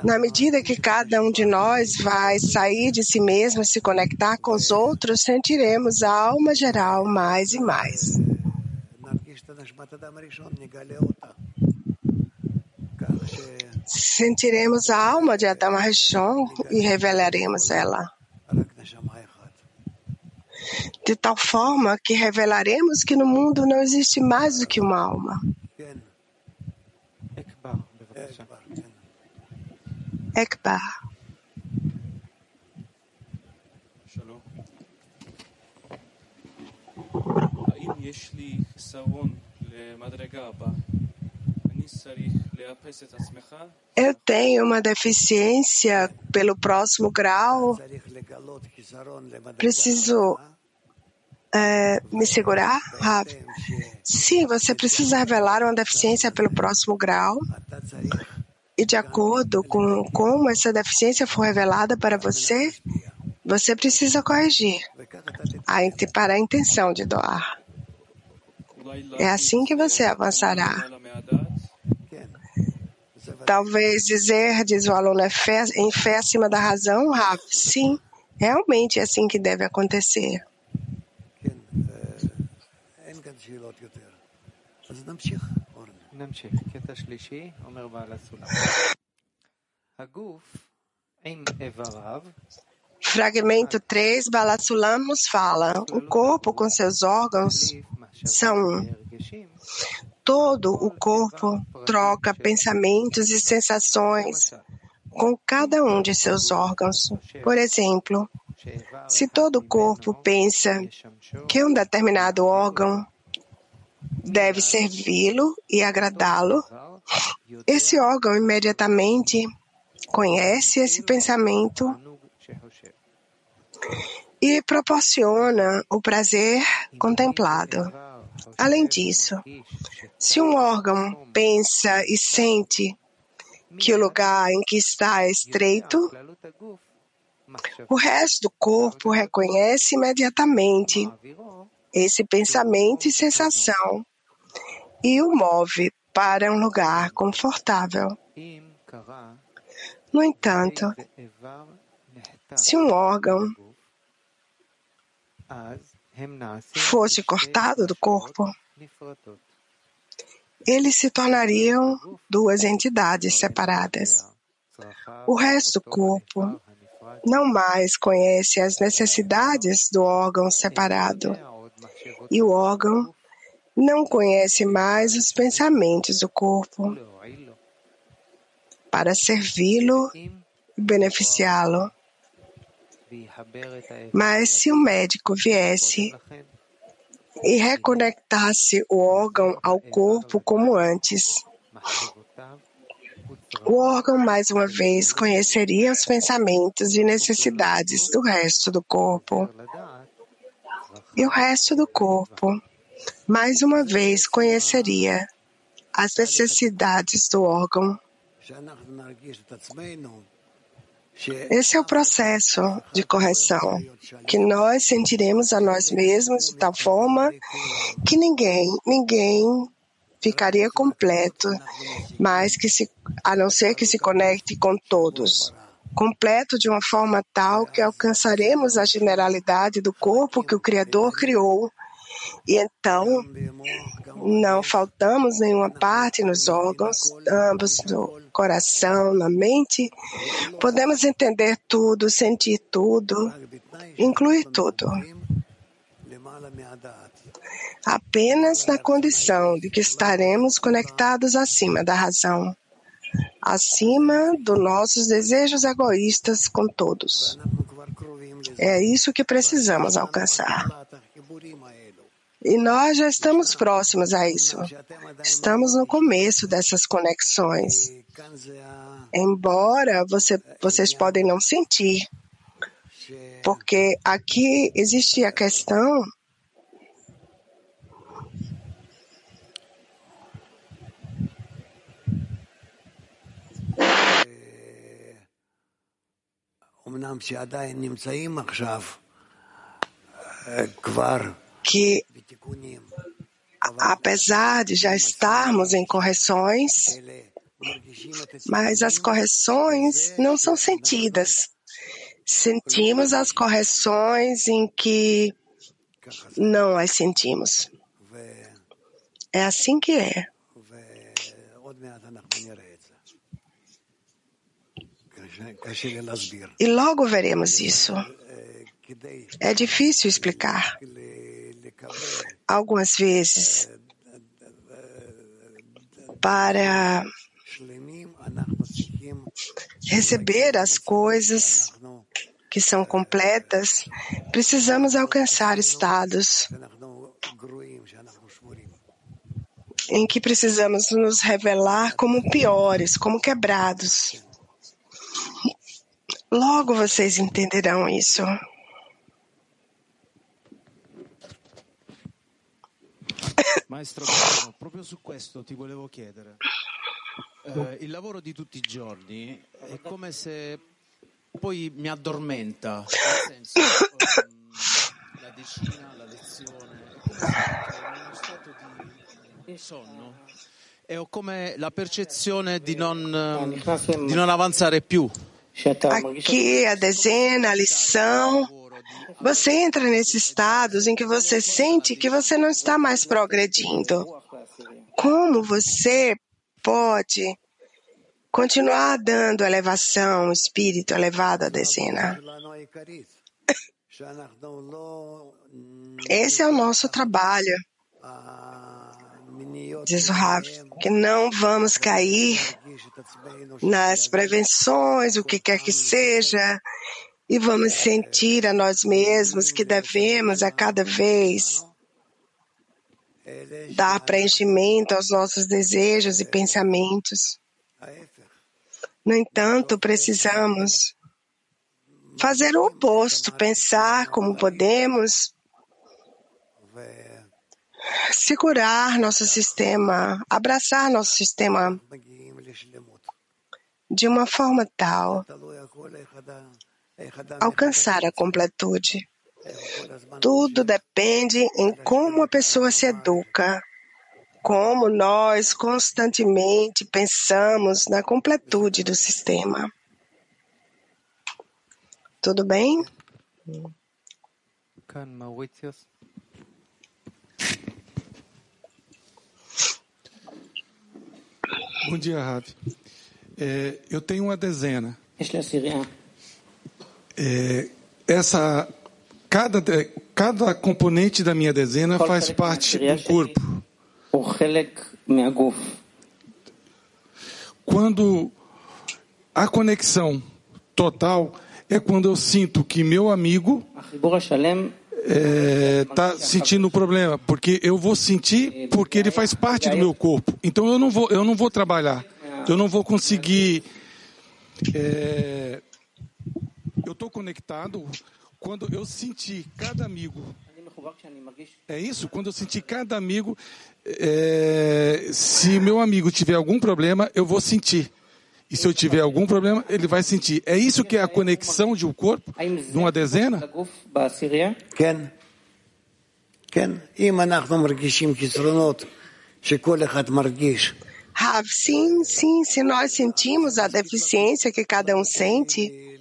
na medida que cada um de nós vai sair de si mesmo, se conectar com os outros, sentiremos a alma geral mais e mais. Sentiremos a alma de Adama Rishon e revelaremos ela. de tal forma que revelaremos que no mundo não existe mais do que uma alma. Ekbar. Eu tenho uma deficiência pelo próximo grau. Preciso é, me segurar, Rav? Sim, você precisa revelar uma deficiência pelo próximo grau e de acordo com como essa deficiência foi revelada para você, você precisa corrigir para a intenção de doar. É assim que você avançará. Talvez dizer, diz o aluno, é fé, em fé acima da razão, Rafa. Sim, realmente é assim que deve acontecer. Então, Fragmento 3, Balatsulam nos fala: o corpo com seus órgãos são todo o corpo troca pensamentos e sensações com cada um de seus órgãos. Por exemplo, se todo o corpo pensa que um determinado órgão deve servi-lo e agradá-lo, esse órgão imediatamente conhece esse pensamento e proporciona o prazer contemplado. Além disso, se um órgão pensa e sente que o lugar em que está é estreito, o resto do corpo reconhece imediatamente esse pensamento e sensação e o move para um lugar confortável. No entanto, se um órgão fosse cortado do corpo, eles se tornariam duas entidades separadas. O resto do corpo não mais conhece as necessidades do órgão separado, e o órgão não conhece mais os pensamentos do corpo para servi-lo e beneficiá-lo. Mas se o médico viesse e reconectasse o órgão ao corpo como antes, o órgão mais uma vez conheceria os pensamentos e necessidades do resto do corpo. E o resto do corpo, mais uma vez, conheceria as necessidades do órgão. Esse é o processo de correção, que nós sentiremos a nós mesmos de tal forma que ninguém, ninguém ficaria completo, mas que se, a não ser que se conecte com todos. Completo de uma forma tal que alcançaremos a generalidade do corpo que o Criador criou e então não faltamos nenhuma parte nos órgãos, ambos no coração, na mente. Podemos entender tudo, sentir tudo, incluir tudo. Apenas na condição de que estaremos conectados acima da razão, acima dos nossos desejos egoístas com todos. É isso que precisamos alcançar. E nós já estamos próximos a isso. Estamos no começo dessas conexões. Embora você, vocês podem não sentir, porque aqui existe a questão que, apesar de já estarmos em correções, mas as correções não são sentidas. Sentimos as correções em que não as sentimos. É assim que é. E logo veremos isso. É difícil explicar. Algumas vezes, para receber as coisas que são completas, precisamos alcançar estados em que precisamos nos revelar como piores, como quebrados. Logo vocês entenderão isso. Maestro, proprio su questo ti volevo chiedere. Eh, il lavoro di tutti i giorni è come se poi mi addormenta, nel senso, um, la decina, la lezione, è come se in uno stato di sonno e ho come la percezione di non, di non avanzare più. Aqui a dezena, a lição. Você entra nesses estados em que você sente que você não está mais progredindo. Como você pode continuar dando elevação, espírito elevado à dezena? Esse é o nosso trabalho. Diz o Rav, que não vamos cair nas prevenções, o que quer que seja, e vamos sentir a nós mesmos que devemos a cada vez dar preenchimento aos nossos desejos e pensamentos. No entanto, precisamos fazer o oposto, pensar como podemos segurar nosso sistema, abraçar nosso sistema de uma forma tal alcançar a completude. Tudo depende em como a pessoa se educa, como nós constantemente pensamos na completude do sistema. Tudo bem? Bom dia, Ravi. É, eu tenho uma dezena. É, essa, cada, cada componente da minha dezena faz parte do corpo. Quando a conexão total é quando eu sinto que meu amigo está é, sentindo um problema, porque eu vou sentir porque ele faz parte do meu corpo. Então eu não vou, eu não vou trabalhar, eu não vou conseguir. É, eu estou conectado quando eu senti cada amigo. É isso? Quando eu senti cada amigo, é, se meu amigo tiver algum problema, eu vou sentir. E se eu tiver algum problema, ele vai sentir. É isso que é a conexão de um corpo, de uma dezena? Ken. Ken. Sim, sim, se nós sentimos a deficiência que cada um sente,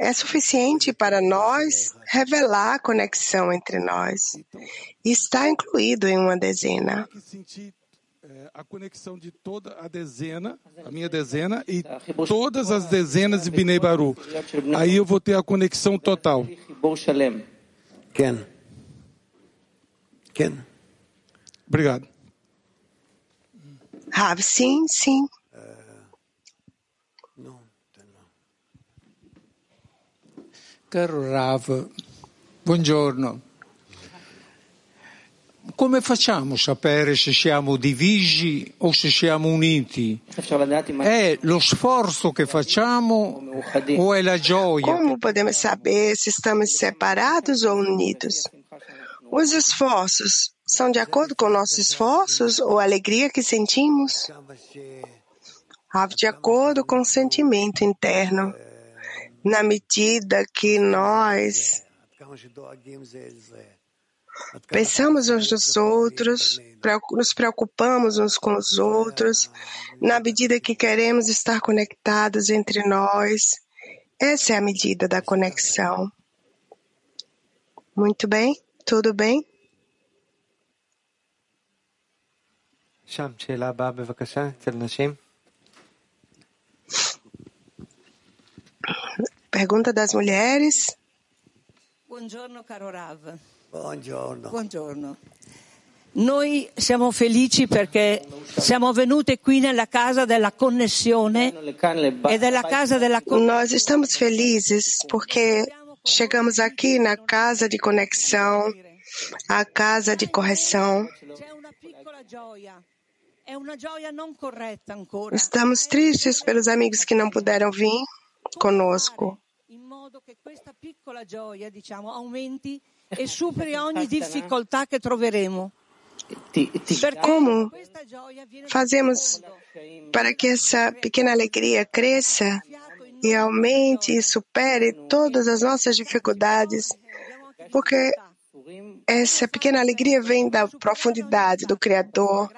é suficiente para nós revelar a conexão entre nós. Está incluído em uma dezena a conexão de toda a dezena, a minha dezena, e todas as dezenas de Binei Baru. Aí eu vou ter a conexão total. Ken. Ken. Obrigado. Rav, sim, sim. Caro Rav, buongiorno. Come facciamo a sapere se siamo divisi o se siamo uniti? È lo sforzo che facciamo o è la gioia? Como podemos saber se estamos separados ou unidos? Os esforços são de acordo com nossos esforços ou a alegria que sentimos? De acordo com o sentimento interno. Na medida que nós Pensamos uns nos outros, nos preocupamos uns com os outros, na medida que queremos estar conectados entre nós. Essa é a medida da conexão. Muito bem? Tudo bem? Pergunta das mulheres. Buongiorno, caro Rav. Buongiorno. Buongiorno. Noi siamo felici perché siamo venute qui nella casa della connessione e della casa della Nós estamos felizes porque chegamos aqui na casa de conexão, a casa de correção. Estamos tristes pelos amigos que não puderam vir conosco. In modo che questa piccola gioia, diciamo, aumenti e superi ogni difficoltà che troveremo. Como fazemos para que essa pequena alegria cresça e aumente e supere todas as nossas dificuldades? Porque essa pequena alegria vem da profundidade do Criador.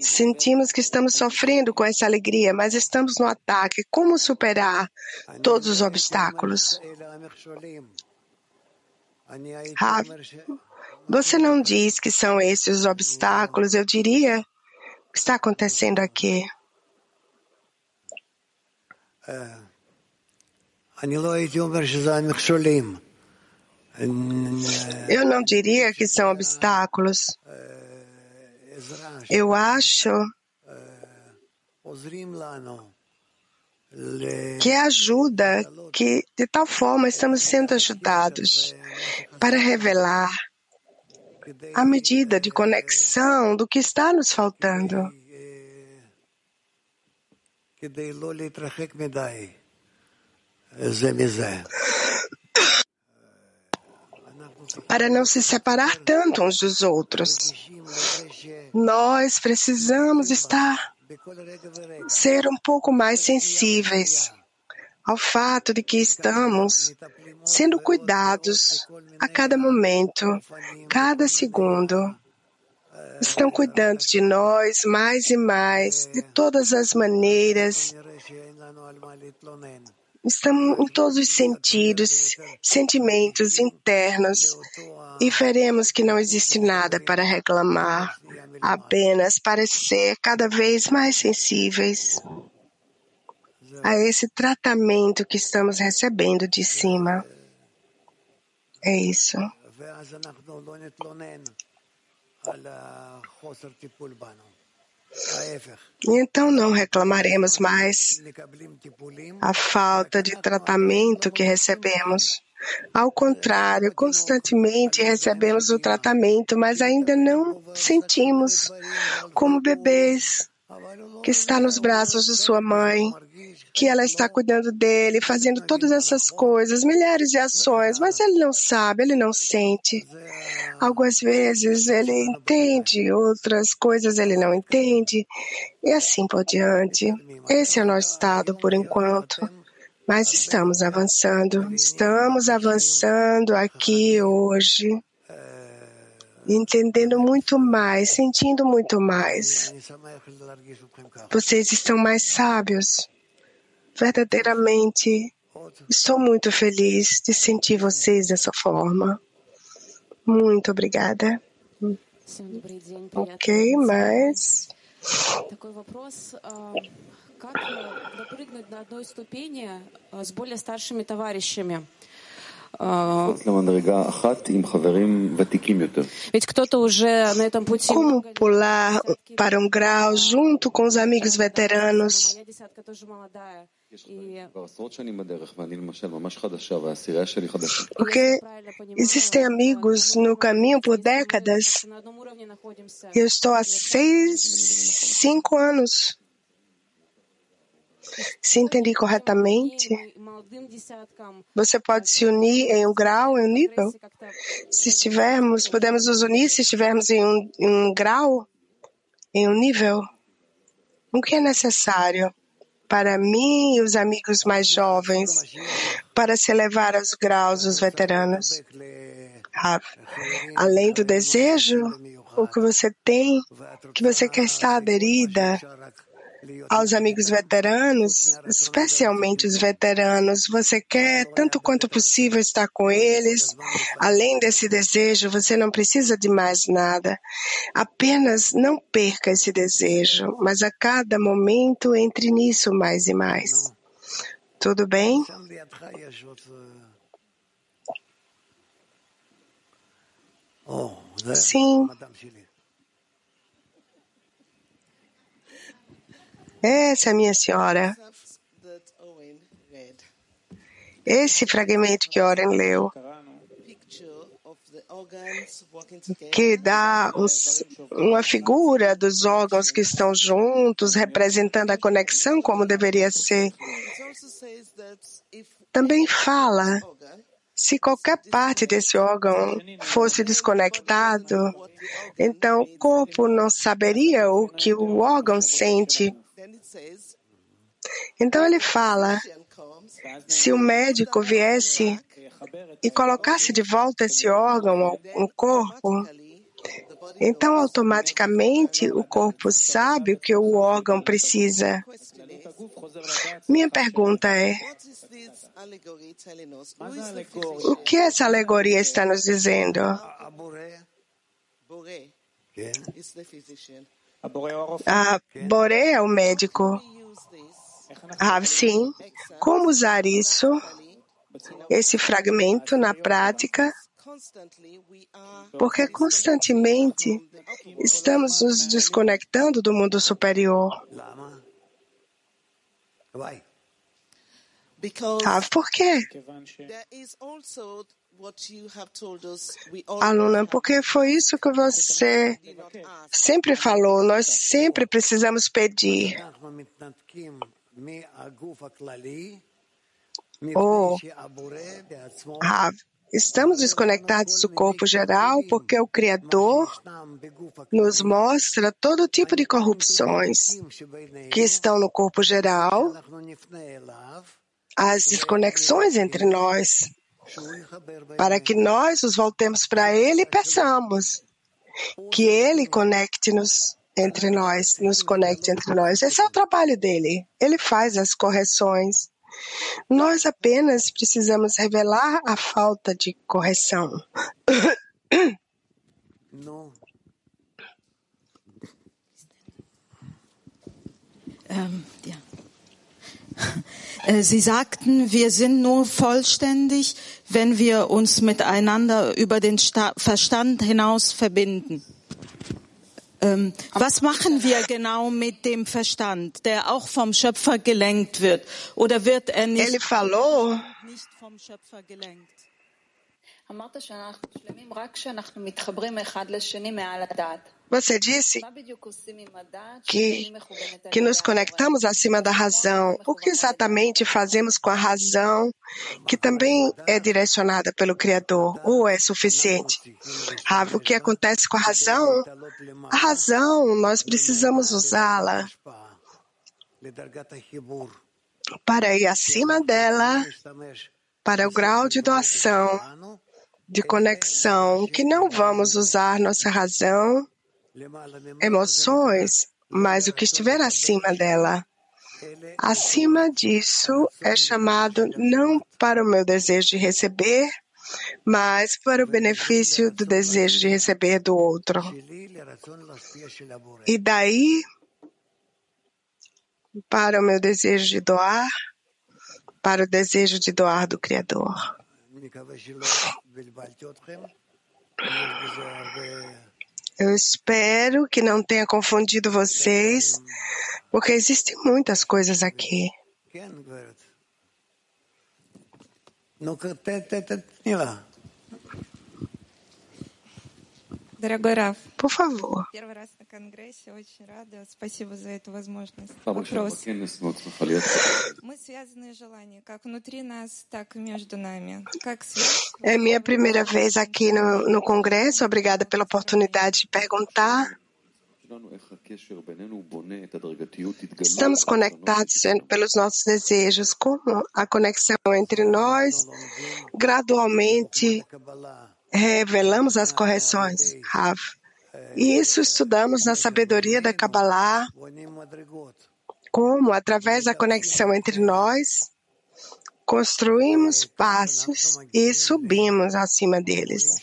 Sentimos que estamos sofrendo com essa alegria, mas estamos no ataque. Como superar todos os obstáculos? Rav, você não diz que são esses os obstáculos, eu diria o que está acontecendo aqui. Eu não diria que são obstáculos. Eu acho que é ajuda, que de tal forma estamos sendo ajudados para revelar a medida de conexão do que está nos faltando. Para não se separar tanto uns dos outros. Nós precisamos estar, ser um pouco mais sensíveis ao fato de que estamos sendo cuidados a cada momento, cada segundo. Estão cuidando de nós mais e mais, de todas as maneiras. Estamos em todos os sentidos, sentimentos internos, e veremos que não existe nada para reclamar, apenas para ser cada vez mais sensíveis a esse tratamento que estamos recebendo de cima. É isso. Então não reclamaremos mais a falta de tratamento que recebemos. Ao contrário, constantemente recebemos o tratamento, mas ainda não sentimos como bebês que está nos braços de sua mãe, que ela está cuidando dele, fazendo todas essas coisas, milhares de ações, mas ele não sabe, ele não sente. Algumas vezes ele entende, outras coisas ele não entende, e assim por diante. Esse é o nosso estado por enquanto. Mas estamos avançando, estamos avançando aqui hoje, entendendo muito mais, sentindo muito mais. Vocês estão mais sábios. Verdadeiramente, estou muito feliz de sentir vocês dessa forma. Muito obrigada. Ok, mas. как допрыгнуть на одной ступени с более старшими товарищами. Ведь кто-то уже на этом пути... Como pular para um grau junto com os amigos veteranos? Porque existem amigos no caminho por décadas. Eu estou há seis, cinco anos. Se entendi corretamente, você pode se unir em um grau, em um nível? Se estivermos, podemos nos unir se estivermos em um, em um grau, em um nível? O que é necessário para mim e os amigos mais jovens para se elevar aos graus dos veteranos? Além do desejo, o que você tem, que você quer estar aderida aos amigos veteranos, especialmente os veteranos. Você quer tanto quanto possível estar com eles. Além desse desejo, você não precisa de mais nada. Apenas não perca esse desejo, mas a cada momento entre nisso mais e mais. Tudo bem? Sim. Essa é a minha senhora. Esse fragmento que Oren leu, que dá uns, uma figura dos órgãos que estão juntos, representando a conexão como deveria ser. Também fala se qualquer parte desse órgão fosse desconectado, então o corpo não saberia o que o órgão sente. Então ele fala: se o médico viesse e colocasse de volta esse órgão no corpo, então automaticamente o corpo sabe o que o órgão precisa. Minha pergunta é: o que essa alegoria está nos dizendo? A Boré é o médico. Ah, sim. Como usar isso, esse fragmento, na prática? Porque constantemente estamos nos desconectando do mundo superior. Ah, por quê? Aluna, porque foi isso que você sempre falou. Nós sempre precisamos pedir. Oh, ah, estamos desconectados do corpo geral porque o Criador nos mostra todo tipo de corrupções que estão no corpo geral, as desconexões entre nós, para que nós nos voltemos para Ele e peçamos que Ele conecte-nos entre nós, nos conecte entre nós. Esse é o trabalho dele. Ele faz as correções. Nós apenas precisamos revelar a falta de correção. Ähm, ja. Sie sagten, wir sind nur vollständig, wenn wir uns miteinander über den Verstand hinaus verbinden. Ähm, was machen wir genau mit dem Verstand, der auch vom Schöpfer gelenkt wird? Oder wird er nicht, nicht vom Schöpfer gelenkt? Você disse que, que nos conectamos acima da razão. O que exatamente fazemos com a razão, que também é direcionada pelo Criador, ou é suficiente? O que acontece com a razão? A razão, nós precisamos usá-la para ir acima dela, para o grau de doação de conexão, que não vamos usar nossa razão, emoções, mas o que estiver acima dela. Acima disso é chamado não para o meu desejo de receber, mas para o benefício do desejo de receber do outro. E daí, para o meu desejo de doar, para o desejo de doar do Criador. Eu espero que não tenha confundido vocês, porque existem muitas coisas aqui. Não, Por favor. É minha primeira vez aqui no, no Congresso. Obrigada pela oportunidade de perguntar. Estamos conectados pelos nossos desejos, como a conexão entre nós gradualmente revelamos as correções, Rav. E isso estudamos na sabedoria da Kabbalah, como, através da conexão entre nós, construímos passos e subimos acima deles.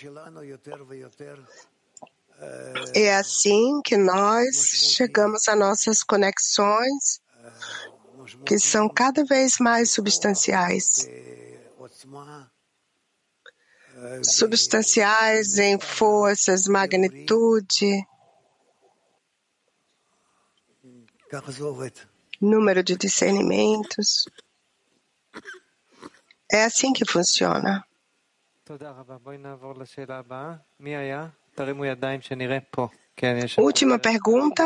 É assim que nós chegamos a nossas conexões que são cada vez mais substanciais. Substanciais em forças, magnitude, número de discernimentos. É assim que funciona. Última pergunta.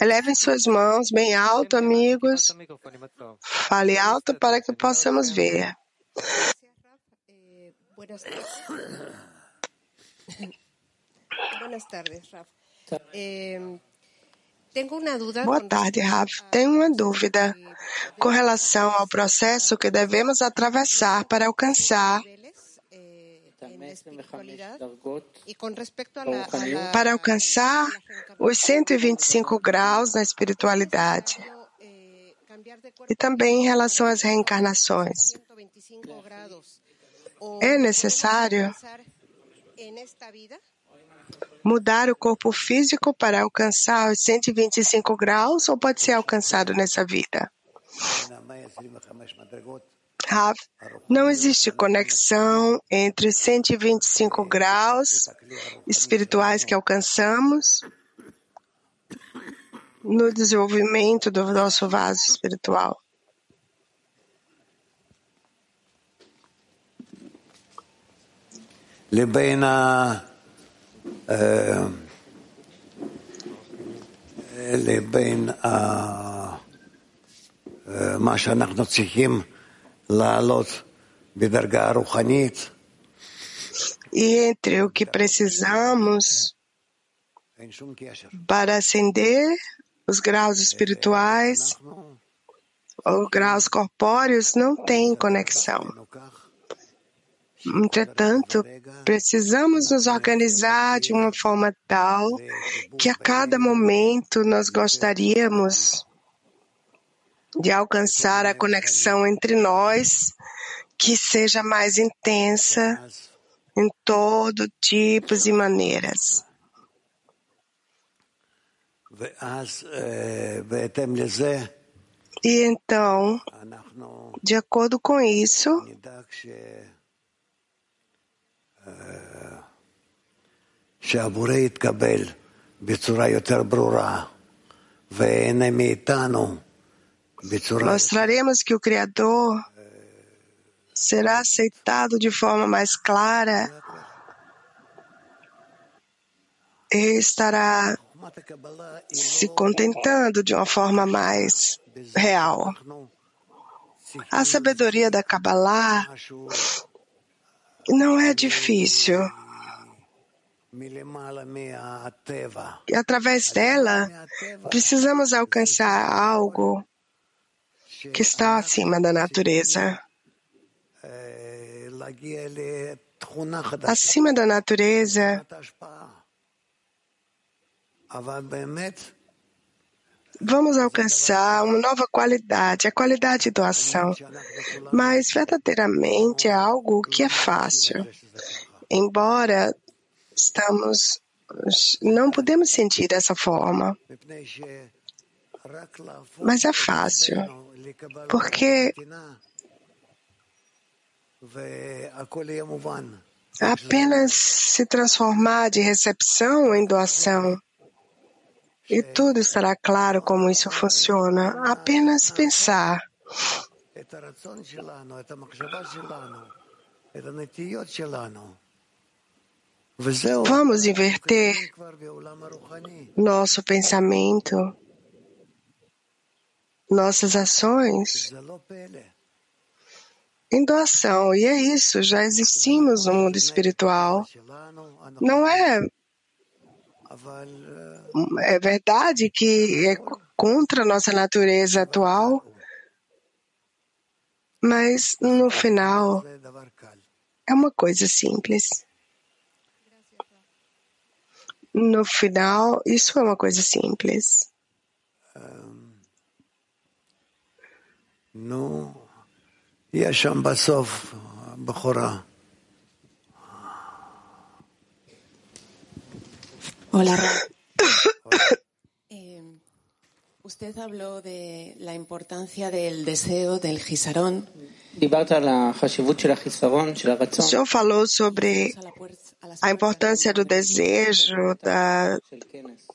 Elevem suas mãos bem alto, amigos. Fale alto para que possamos ver. Buenas tardes, Raf. Boa tarde, Rafa. Tenho uma dúvida com relação ao processo que devemos atravessar para alcançar para alcançar os 125 graus na espiritualidade e também em relação às reencarnações. É necessário mudar o corpo físico para alcançar os 125 graus ou pode ser alcançado nessa vida? Rav, não existe conexão entre os 125 graus espirituais que alcançamos no desenvolvimento do nosso vaso espiritual. לבין לבין מה שאנחנו צריכים לעלות בדרגה הרוחנית. e entre o que precisamos para ascender os graus espirituais ou graus corpóreos não tem conexão. Entretanto, precisamos nos organizar de uma forma tal que a cada momento nós gostaríamos de alcançar a conexão entre nós que seja mais intensa em todo tipos e maneiras. E então, de acordo com isso, שהבורא יתקבל בצורה יותר ברורה ויהנה מאיתנו בצורה... Mostraremos que o Criador será aceitado de forma mais clara e estará se contentando de uma forma mais real. A sabedoria da Kabbalah não é difícil. E através dela, precisamos alcançar algo que está acima da natureza. Acima da natureza, vamos alcançar uma nova qualidade, a qualidade de doação. Mas verdadeiramente é algo que é fácil. Embora estamos não podemos sentir dessa forma. Mas é fácil, porque apenas se transformar de recepção em doação e tudo estará claro como isso funciona. Apenas pensar. Vamos inverter nosso pensamento, nossas ações em doação. E é isso, já existimos no mundo espiritual. Não é. É verdade que é contra a nossa natureza atual, mas no final é uma coisa simples. No final, isso é uma coisa simples. No. Yasham Basov, Bajorá. Hola. Eh, usted habló de la importancia del deseo del gisarón. Yo falou sobre a importância do desejo, da,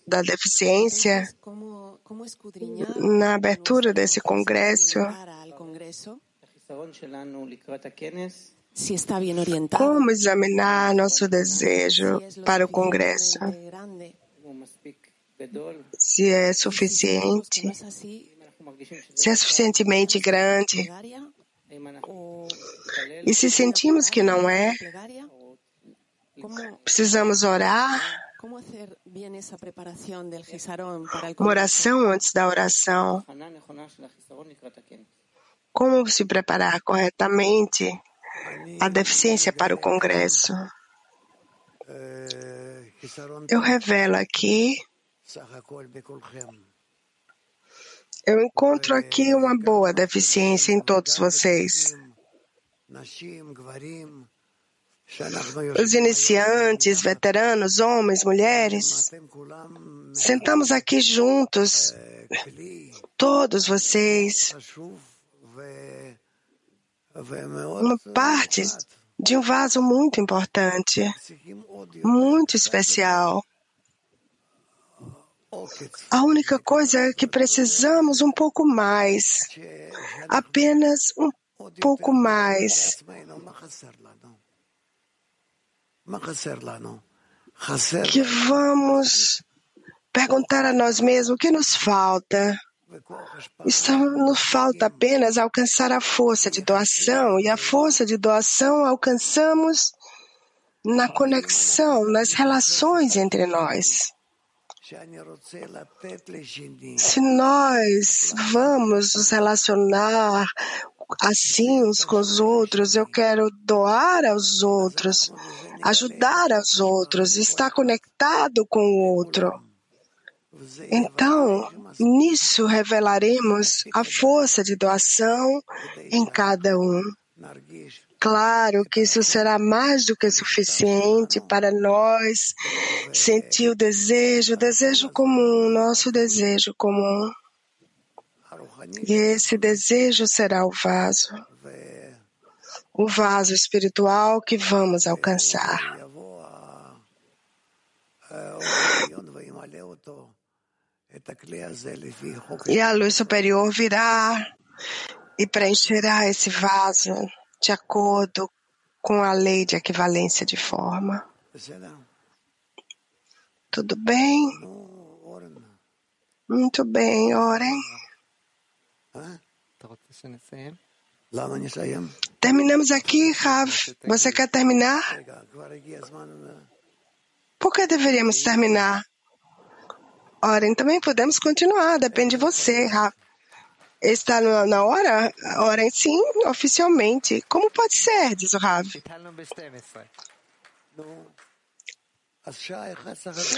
da deficiência. Como na abertura desse congresso. Como examinar nosso desejo para o congresso? Se é suficiente, se é suficientemente grande. E se sentimos que não é, precisamos orar. Uma oração antes da oração. Como se preparar corretamente a deficiência para o Congresso? Eu revelo aqui. Eu encontro aqui uma boa deficiência em todos vocês. Os iniciantes, veteranos, homens, mulheres, sentamos aqui juntos, todos vocês, uma parte de um vaso muito importante, muito especial. A única coisa é que precisamos um pouco mais, apenas um pouco mais. Que vamos perguntar a nós mesmos o que nos falta. Isso nos falta apenas alcançar a força de doação, e a força de doação alcançamos na conexão, nas relações entre nós. Se nós vamos nos relacionar assim uns com os outros, eu quero doar aos outros, ajudar aos outros, estar conectado com o outro. Então, nisso revelaremos a força de doação em cada um. Claro que isso será mais do que suficiente para nós sentir o desejo, o desejo comum, nosso desejo comum. E esse desejo será o vaso, o vaso espiritual que vamos alcançar. E a luz superior virá e preencherá esse vaso de acordo com a lei de equivalência de forma. Tudo bem? Muito bem, orem. Terminamos aqui, Rav. Você quer terminar? Por que deveríamos terminar? Orem, também podemos continuar, depende de você, Rav. Está na hora? Orem sim, oficialmente. Como pode ser, diz o Rav.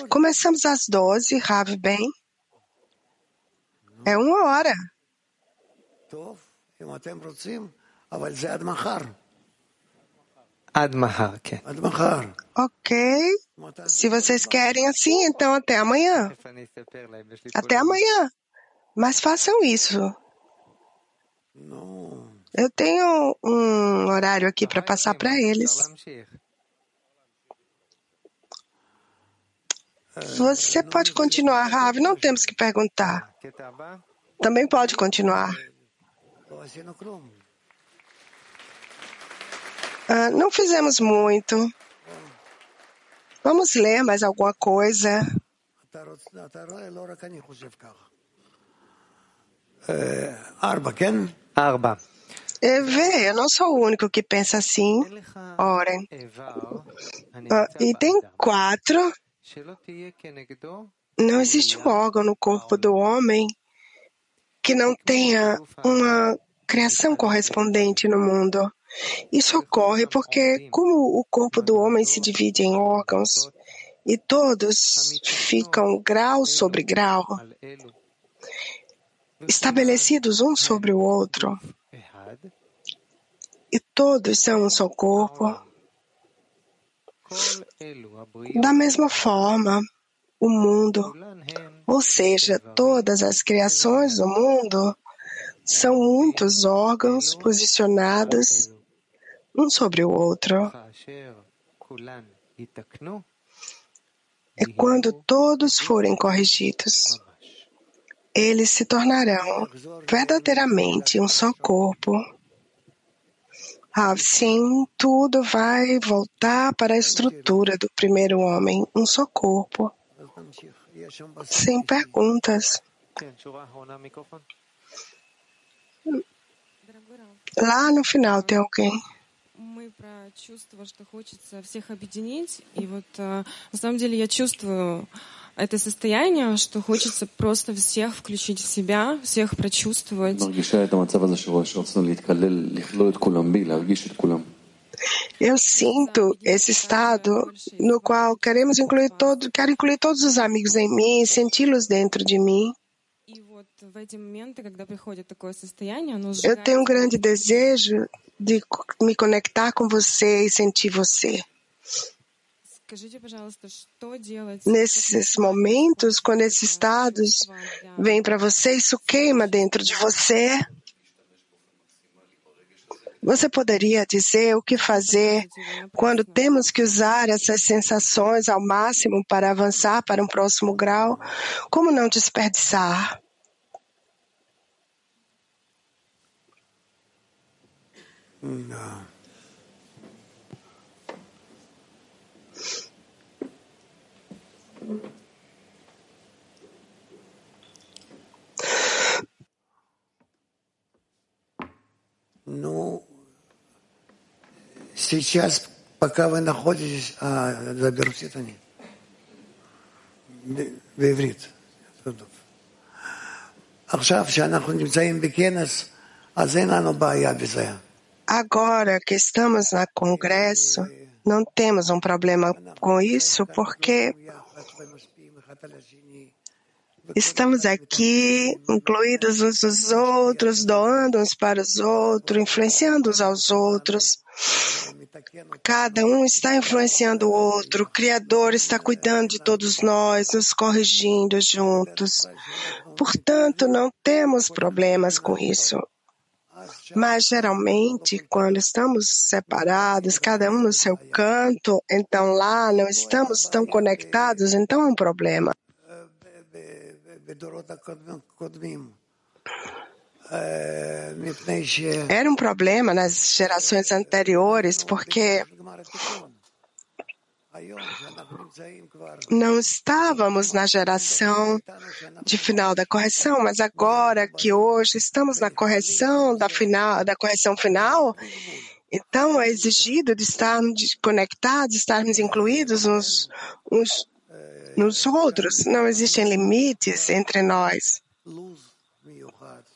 Começamos às 12, Rav, bem. É uma hora. Ad mahar, Ok. Se vocês querem assim, então até amanhã. Até amanhã. Mas façam isso. Eu tenho um horário aqui para passar para eles. Você pode continuar, Rav. Não temos que perguntar. Também pode continuar. Ah, não fizemos muito. Vamos ler mais alguma coisa. Arba. Vê, eu não sou o único que pensa assim. Orem. Ah, item 4. Não existe um órgão no corpo do homem que não tenha uma criação correspondente no mundo. Isso ocorre porque, como o corpo do homem se divide em órgãos e todos ficam grau sobre grau, estabelecidos um sobre o outro, e todos são um só corpo, da mesma forma, o mundo. Ou seja, todas as criações do mundo são muitos órgãos posicionados um sobre o outro. E quando todos forem corrigidos, eles se tornarão verdadeiramente um só corpo. Assim, tudo vai voltar para a estrutura do primeiro homem, um só corpo. Sem perguntas. Lá no final tem alguém. Мы про чувство, что хочется всех объединить. И вот на самом деле я чувствую это состояние, что хочется просто всех включить в себя, всех прочувствовать. Eu sinto esse estado no qual queremos incluir todo, quero incluir todos os amigos em mim, senti-los dentro de mim. Eu tenho um grande desejo de me conectar com você e sentir você. Nesses momentos, quando esses estados vêm para você, isso queima dentro de você. Você poderia dizer o que fazer quando temos que usar essas sensações ao máximo para avançar para um próximo grau? Como não desperdiçar? Não. Ну, сейчас, пока вы находитесь, а, заберут они, בעברית. עכשיו, שאנחנו נמצאים בכנס, אז אין לנו בעיה בזה. Agora que estamos na congresso, não temos um problema com isso, porque estamos aqui incluídos uns nos outros, doando uns para os outros, influenciando uns aos outros. Cada um está influenciando o outro, o Criador está cuidando de todos nós, nos corrigindo juntos. Portanto, não temos problemas com isso. Mas geralmente, quando estamos separados, cada um no seu canto, então lá não estamos tão conectados, então é um problema. Era um problema nas gerações anteriores, porque não estávamos na geração de final da correção, mas agora que hoje estamos na correção da final, da correção final, então é exigido de estarmos conectados, estarmos incluídos uns, uns nos outros. Não existem limites entre nós.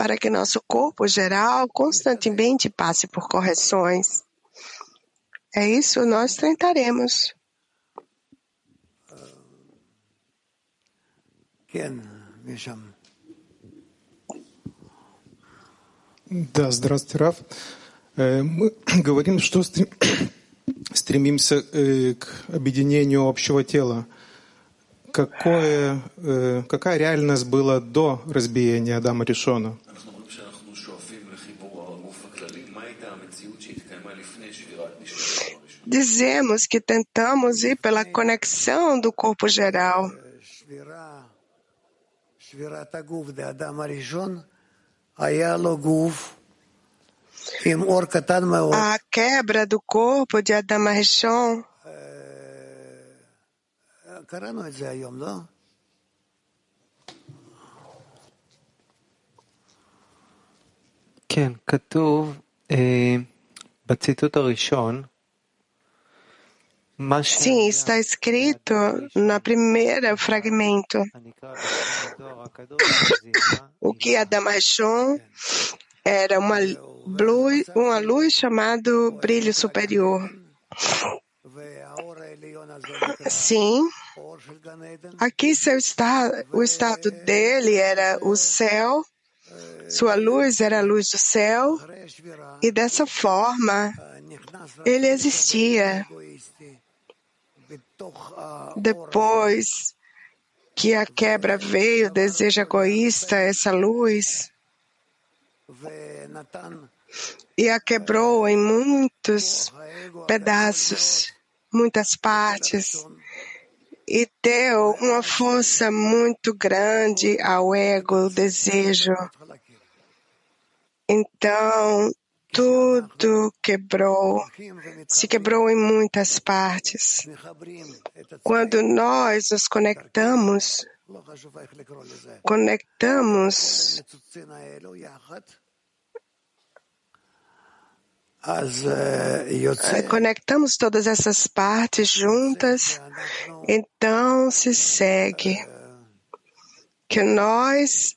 Para que nosso corpo geral constantemente passe por correções. É isso nós tentaremos. Да, здравствуйте, Раф. Мы говорим, что стремимся к объединению общего тела. Какое, какая реальность была до разбиения Адама Ришона? Dizemos que tentamos ir pela conexão do corpo geral. A quebra do corpo de Adam Rishon קראנו את זה היום, לא? כן, כתוב אה, בציטוט הראשון, Sim, está escrito na primeira fragmento. O que Adam Rishon era uma luz, uma luz chamada brilho superior. Sim, aqui seu estado, o estado dele era o céu, sua luz era a luz do céu, e dessa forma ele existia. Depois que a quebra veio, o desejo egoísta, essa luz, e a quebrou em muitos pedaços, muitas partes, e deu uma força muito grande ao ego, o desejo. Então, tudo quebrou, se quebrou em muitas partes. Quando nós nos conectamos, conectamos conectamos todas essas partes juntas, então se segue. Que nós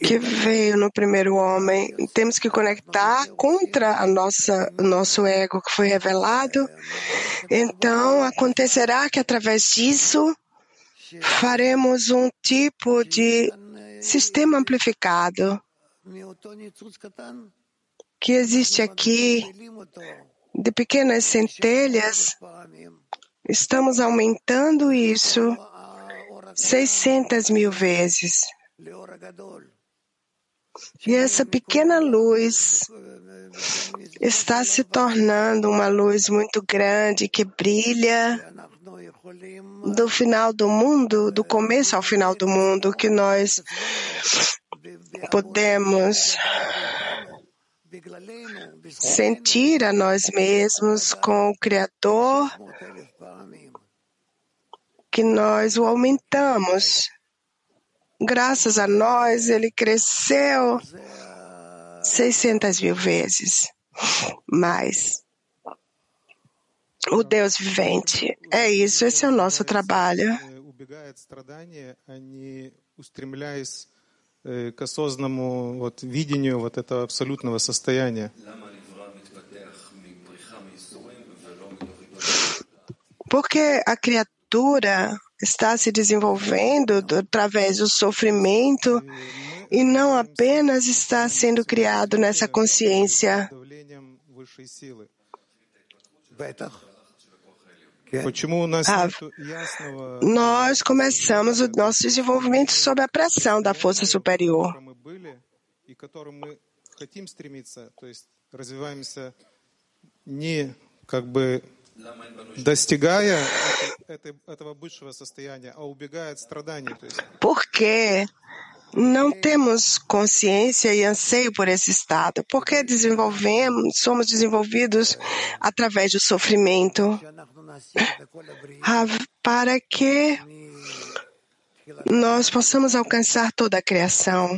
que veio no primeiro homem. Temos que conectar contra a nossa, nosso ego que foi revelado. Então, acontecerá que através disso faremos um tipo de sistema amplificado que existe aqui de pequenas centelhas. Estamos aumentando isso 600 mil vezes. E essa pequena luz está se tornando uma luz muito grande que brilha do final do mundo, do começo ao final do mundo, que nós podemos sentir a nós mesmos com o Criador, que nós o aumentamos graças a nós, ele cresceu 600 mil vezes mais. O Deus vivente. É isso, esse é o nosso trabalho. к осознанному вот, видению вот этого абсолютного состояния. Porque a criatura está se desenvolvendo através do sofrimento e não apenas está sendo criado nessa consciência. Ah, nós começamos o nosso desenvolvimento sob a pressão da força superior. как бы достигая этого высшего состояния, а убегая от страданий. Porque não temos consciência e anseio por esse estado, porque desenvolvemos, somos desenvolvidos através do sofrimento, para que nós possamos alcançar toda a criação,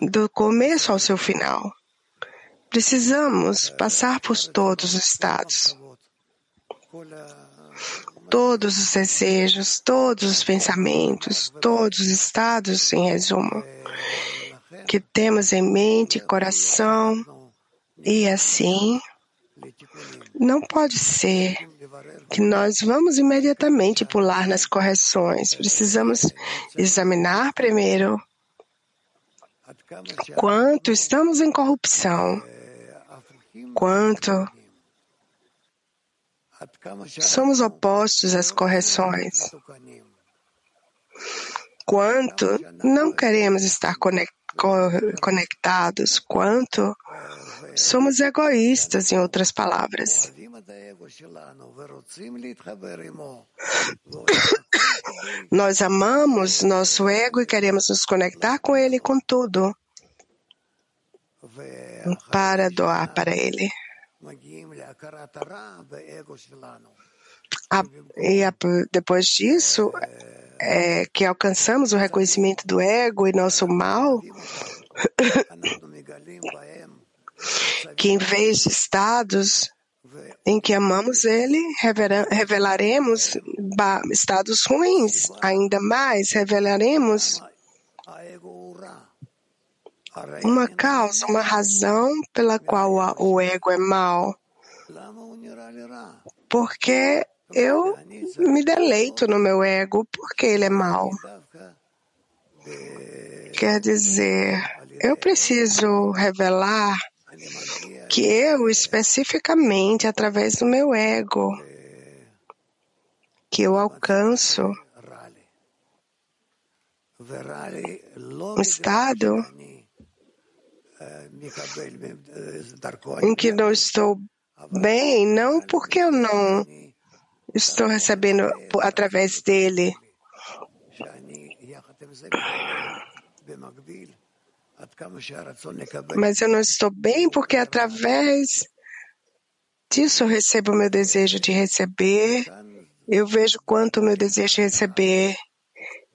do começo ao seu final. Precisamos passar por todos os estados, todos os desejos, todos os pensamentos, todos os estados, em resumo, que temos em mente, coração, e assim não pode ser que nós vamos imediatamente pular nas correções. Precisamos examinar primeiro quanto estamos em corrupção, quanto somos opostos às correções, quanto não queremos estar conectados, quanto somos egoístas, em outras palavras. Nós amamos nosso ego e queremos nos conectar com ele com tudo para doar para ele. A, e a, depois disso, é, que alcançamos o reconhecimento do ego e nosso mal, que em vez de estados em que amamos Ele, revelaremos estados ruins. Ainda mais, revelaremos uma causa, uma razão pela qual o ego é mal. Porque eu me deleito no meu ego, porque ele é mal. Quer dizer, eu preciso revelar que eu, especificamente, através do meu ego, que eu alcanço um estado em que não estou bem, não porque eu não estou recebendo através dele. Mas eu não estou bem porque através disso eu recebo o meu desejo de receber. Eu vejo quanto o meu desejo de receber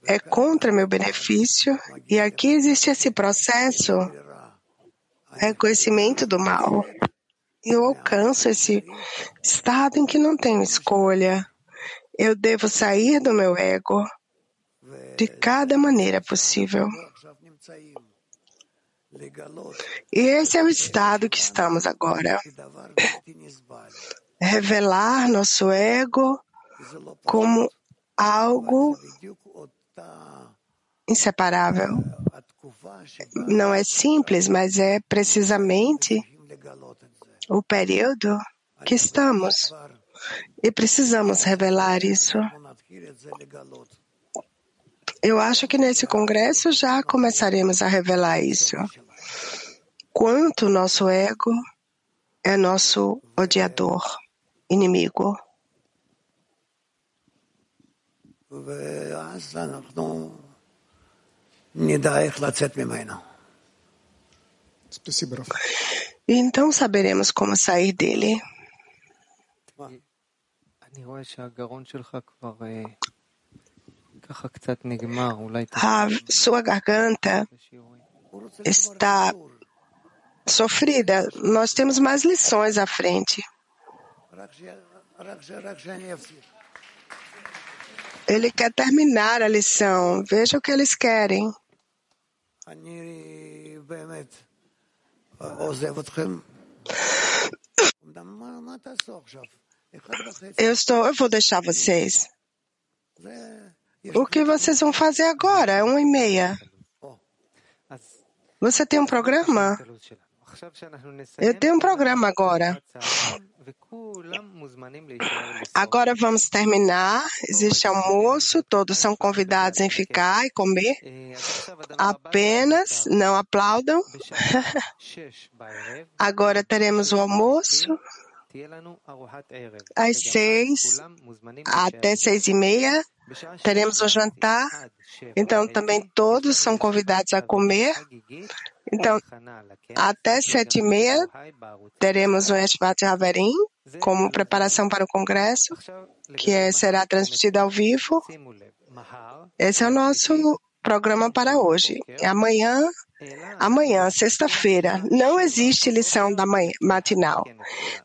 é contra meu benefício. E aqui existe esse processo, reconhecimento do mal. Eu alcanço esse estado em que não tenho escolha. Eu devo sair do meu ego de cada maneira possível. E esse é o estado que estamos agora. Revelar nosso ego como algo inseparável. Não é simples, mas é precisamente o período que estamos. E precisamos revelar isso. Eu acho que nesse congresso já começaremos a revelar isso quanto nosso ego é nosso odiador, inimigo. E então saberemos como sair dele. A sua garganta está sofrida, nós temos mais lições à frente. Ele quer terminar a lição. Veja o que eles querem. Eu estou, eu vou deixar vocês. O que vocês vão fazer agora? É uma e meia. Você tem um programa? Eu tenho um programa agora. Agora vamos terminar. Existe almoço, todos são convidados em ficar e comer. Apenas não aplaudam. Agora teremos o almoço. Às seis até seis e meia. Teremos o jantar. Então também todos são convidados a comer. Então, até sete e meia, teremos o Eshvat Haverim como preparação para o congresso, que é, será transmitido ao vivo. Esse é o nosso programa para hoje. Amanhã Amanhã, sexta-feira, não existe lição da manhã, matinal.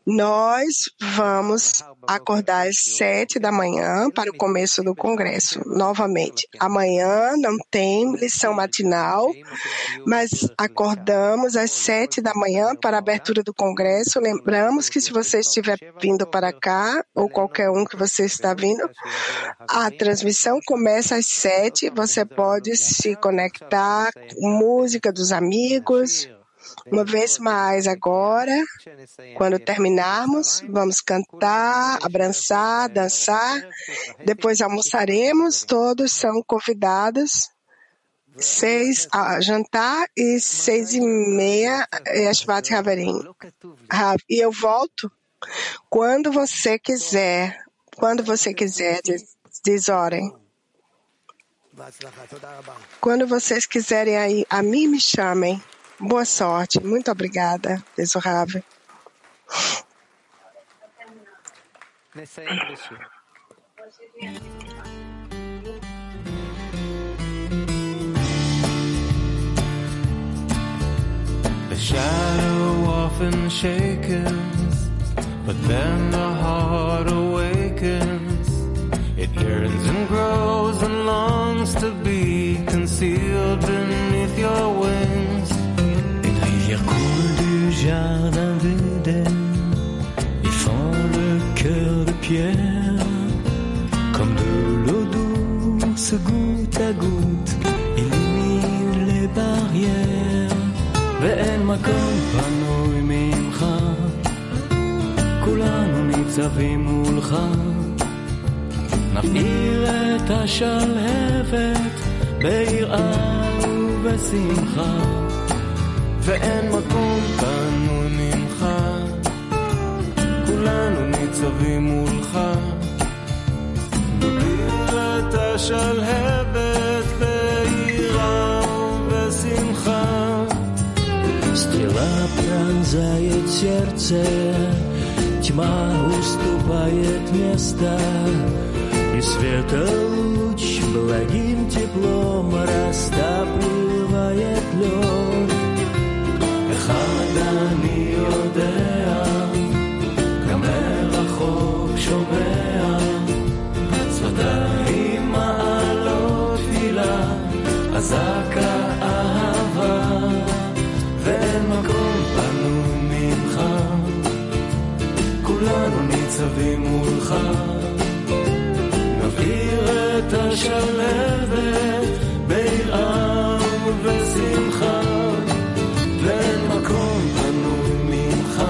Nós vamos acordar às sete da manhã para o começo do congresso, novamente. Amanhã não tem lição matinal, mas acordamos às sete da manhã para a abertura do congresso. Lembramos que se você estiver vindo para cá, ou qualquer um que você está vindo, a transmissão começa às sete. Você pode se conectar, música dos amigos. Uma vez mais agora, quando terminarmos, vamos cantar, abraçar, dançar. Depois almoçaremos, todos são convidados. Seis a jantar e seis e meia Yashvat Haverim. E eu volto quando você quiser. Quando você quiser, diz, diz. Quando vocês quiserem aí, a mim me chamem. Boa sorte. Muito obrigada, Rav. The shadow often shakens, but then the heart awakens. It yearns and grows and longs to be concealed beneath your wings. Une rivière coule du jardin d'Éden et fend le cœur de pierre comme de l'eau douce goutte à goutte illumine les barrières. ואין מקום פנוי ממך, כולנו ניצבים מולך. נפעיל את השלהבת ביראה ובשמחה, ואין מקום פנוי ממך, כולנו ניצבים מולך. נפעיל את השלהבת ביראה ובשמחה. Стрела пронзает сердце, тьма уступает место, и света луч благим теплом растапливает лед. אחד אני יודע, גם מרחוק שומע, שפתיים מעלות תפילה, אזעקה אהבה. ואין מקום פנוי ממך, כולנו ניצבים מולך. את השלבת ביראה ובשמחה, ואין מקום פנוי ממך,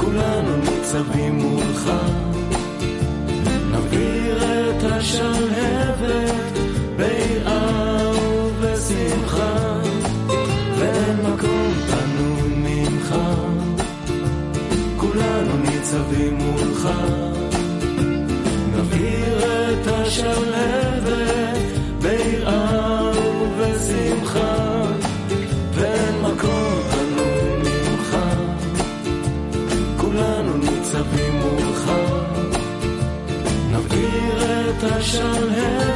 כולנו ניצבים מולך. נבעיר את השלהבת ביראה ובשמחה. ואין מקום פנוי ממך, כולנו ניצבים מולך. את השלהבת ביראה ובשמחה, ואין מקום פנוי ממך, כולנו ניצבים מולך. נבעיר את השלהבת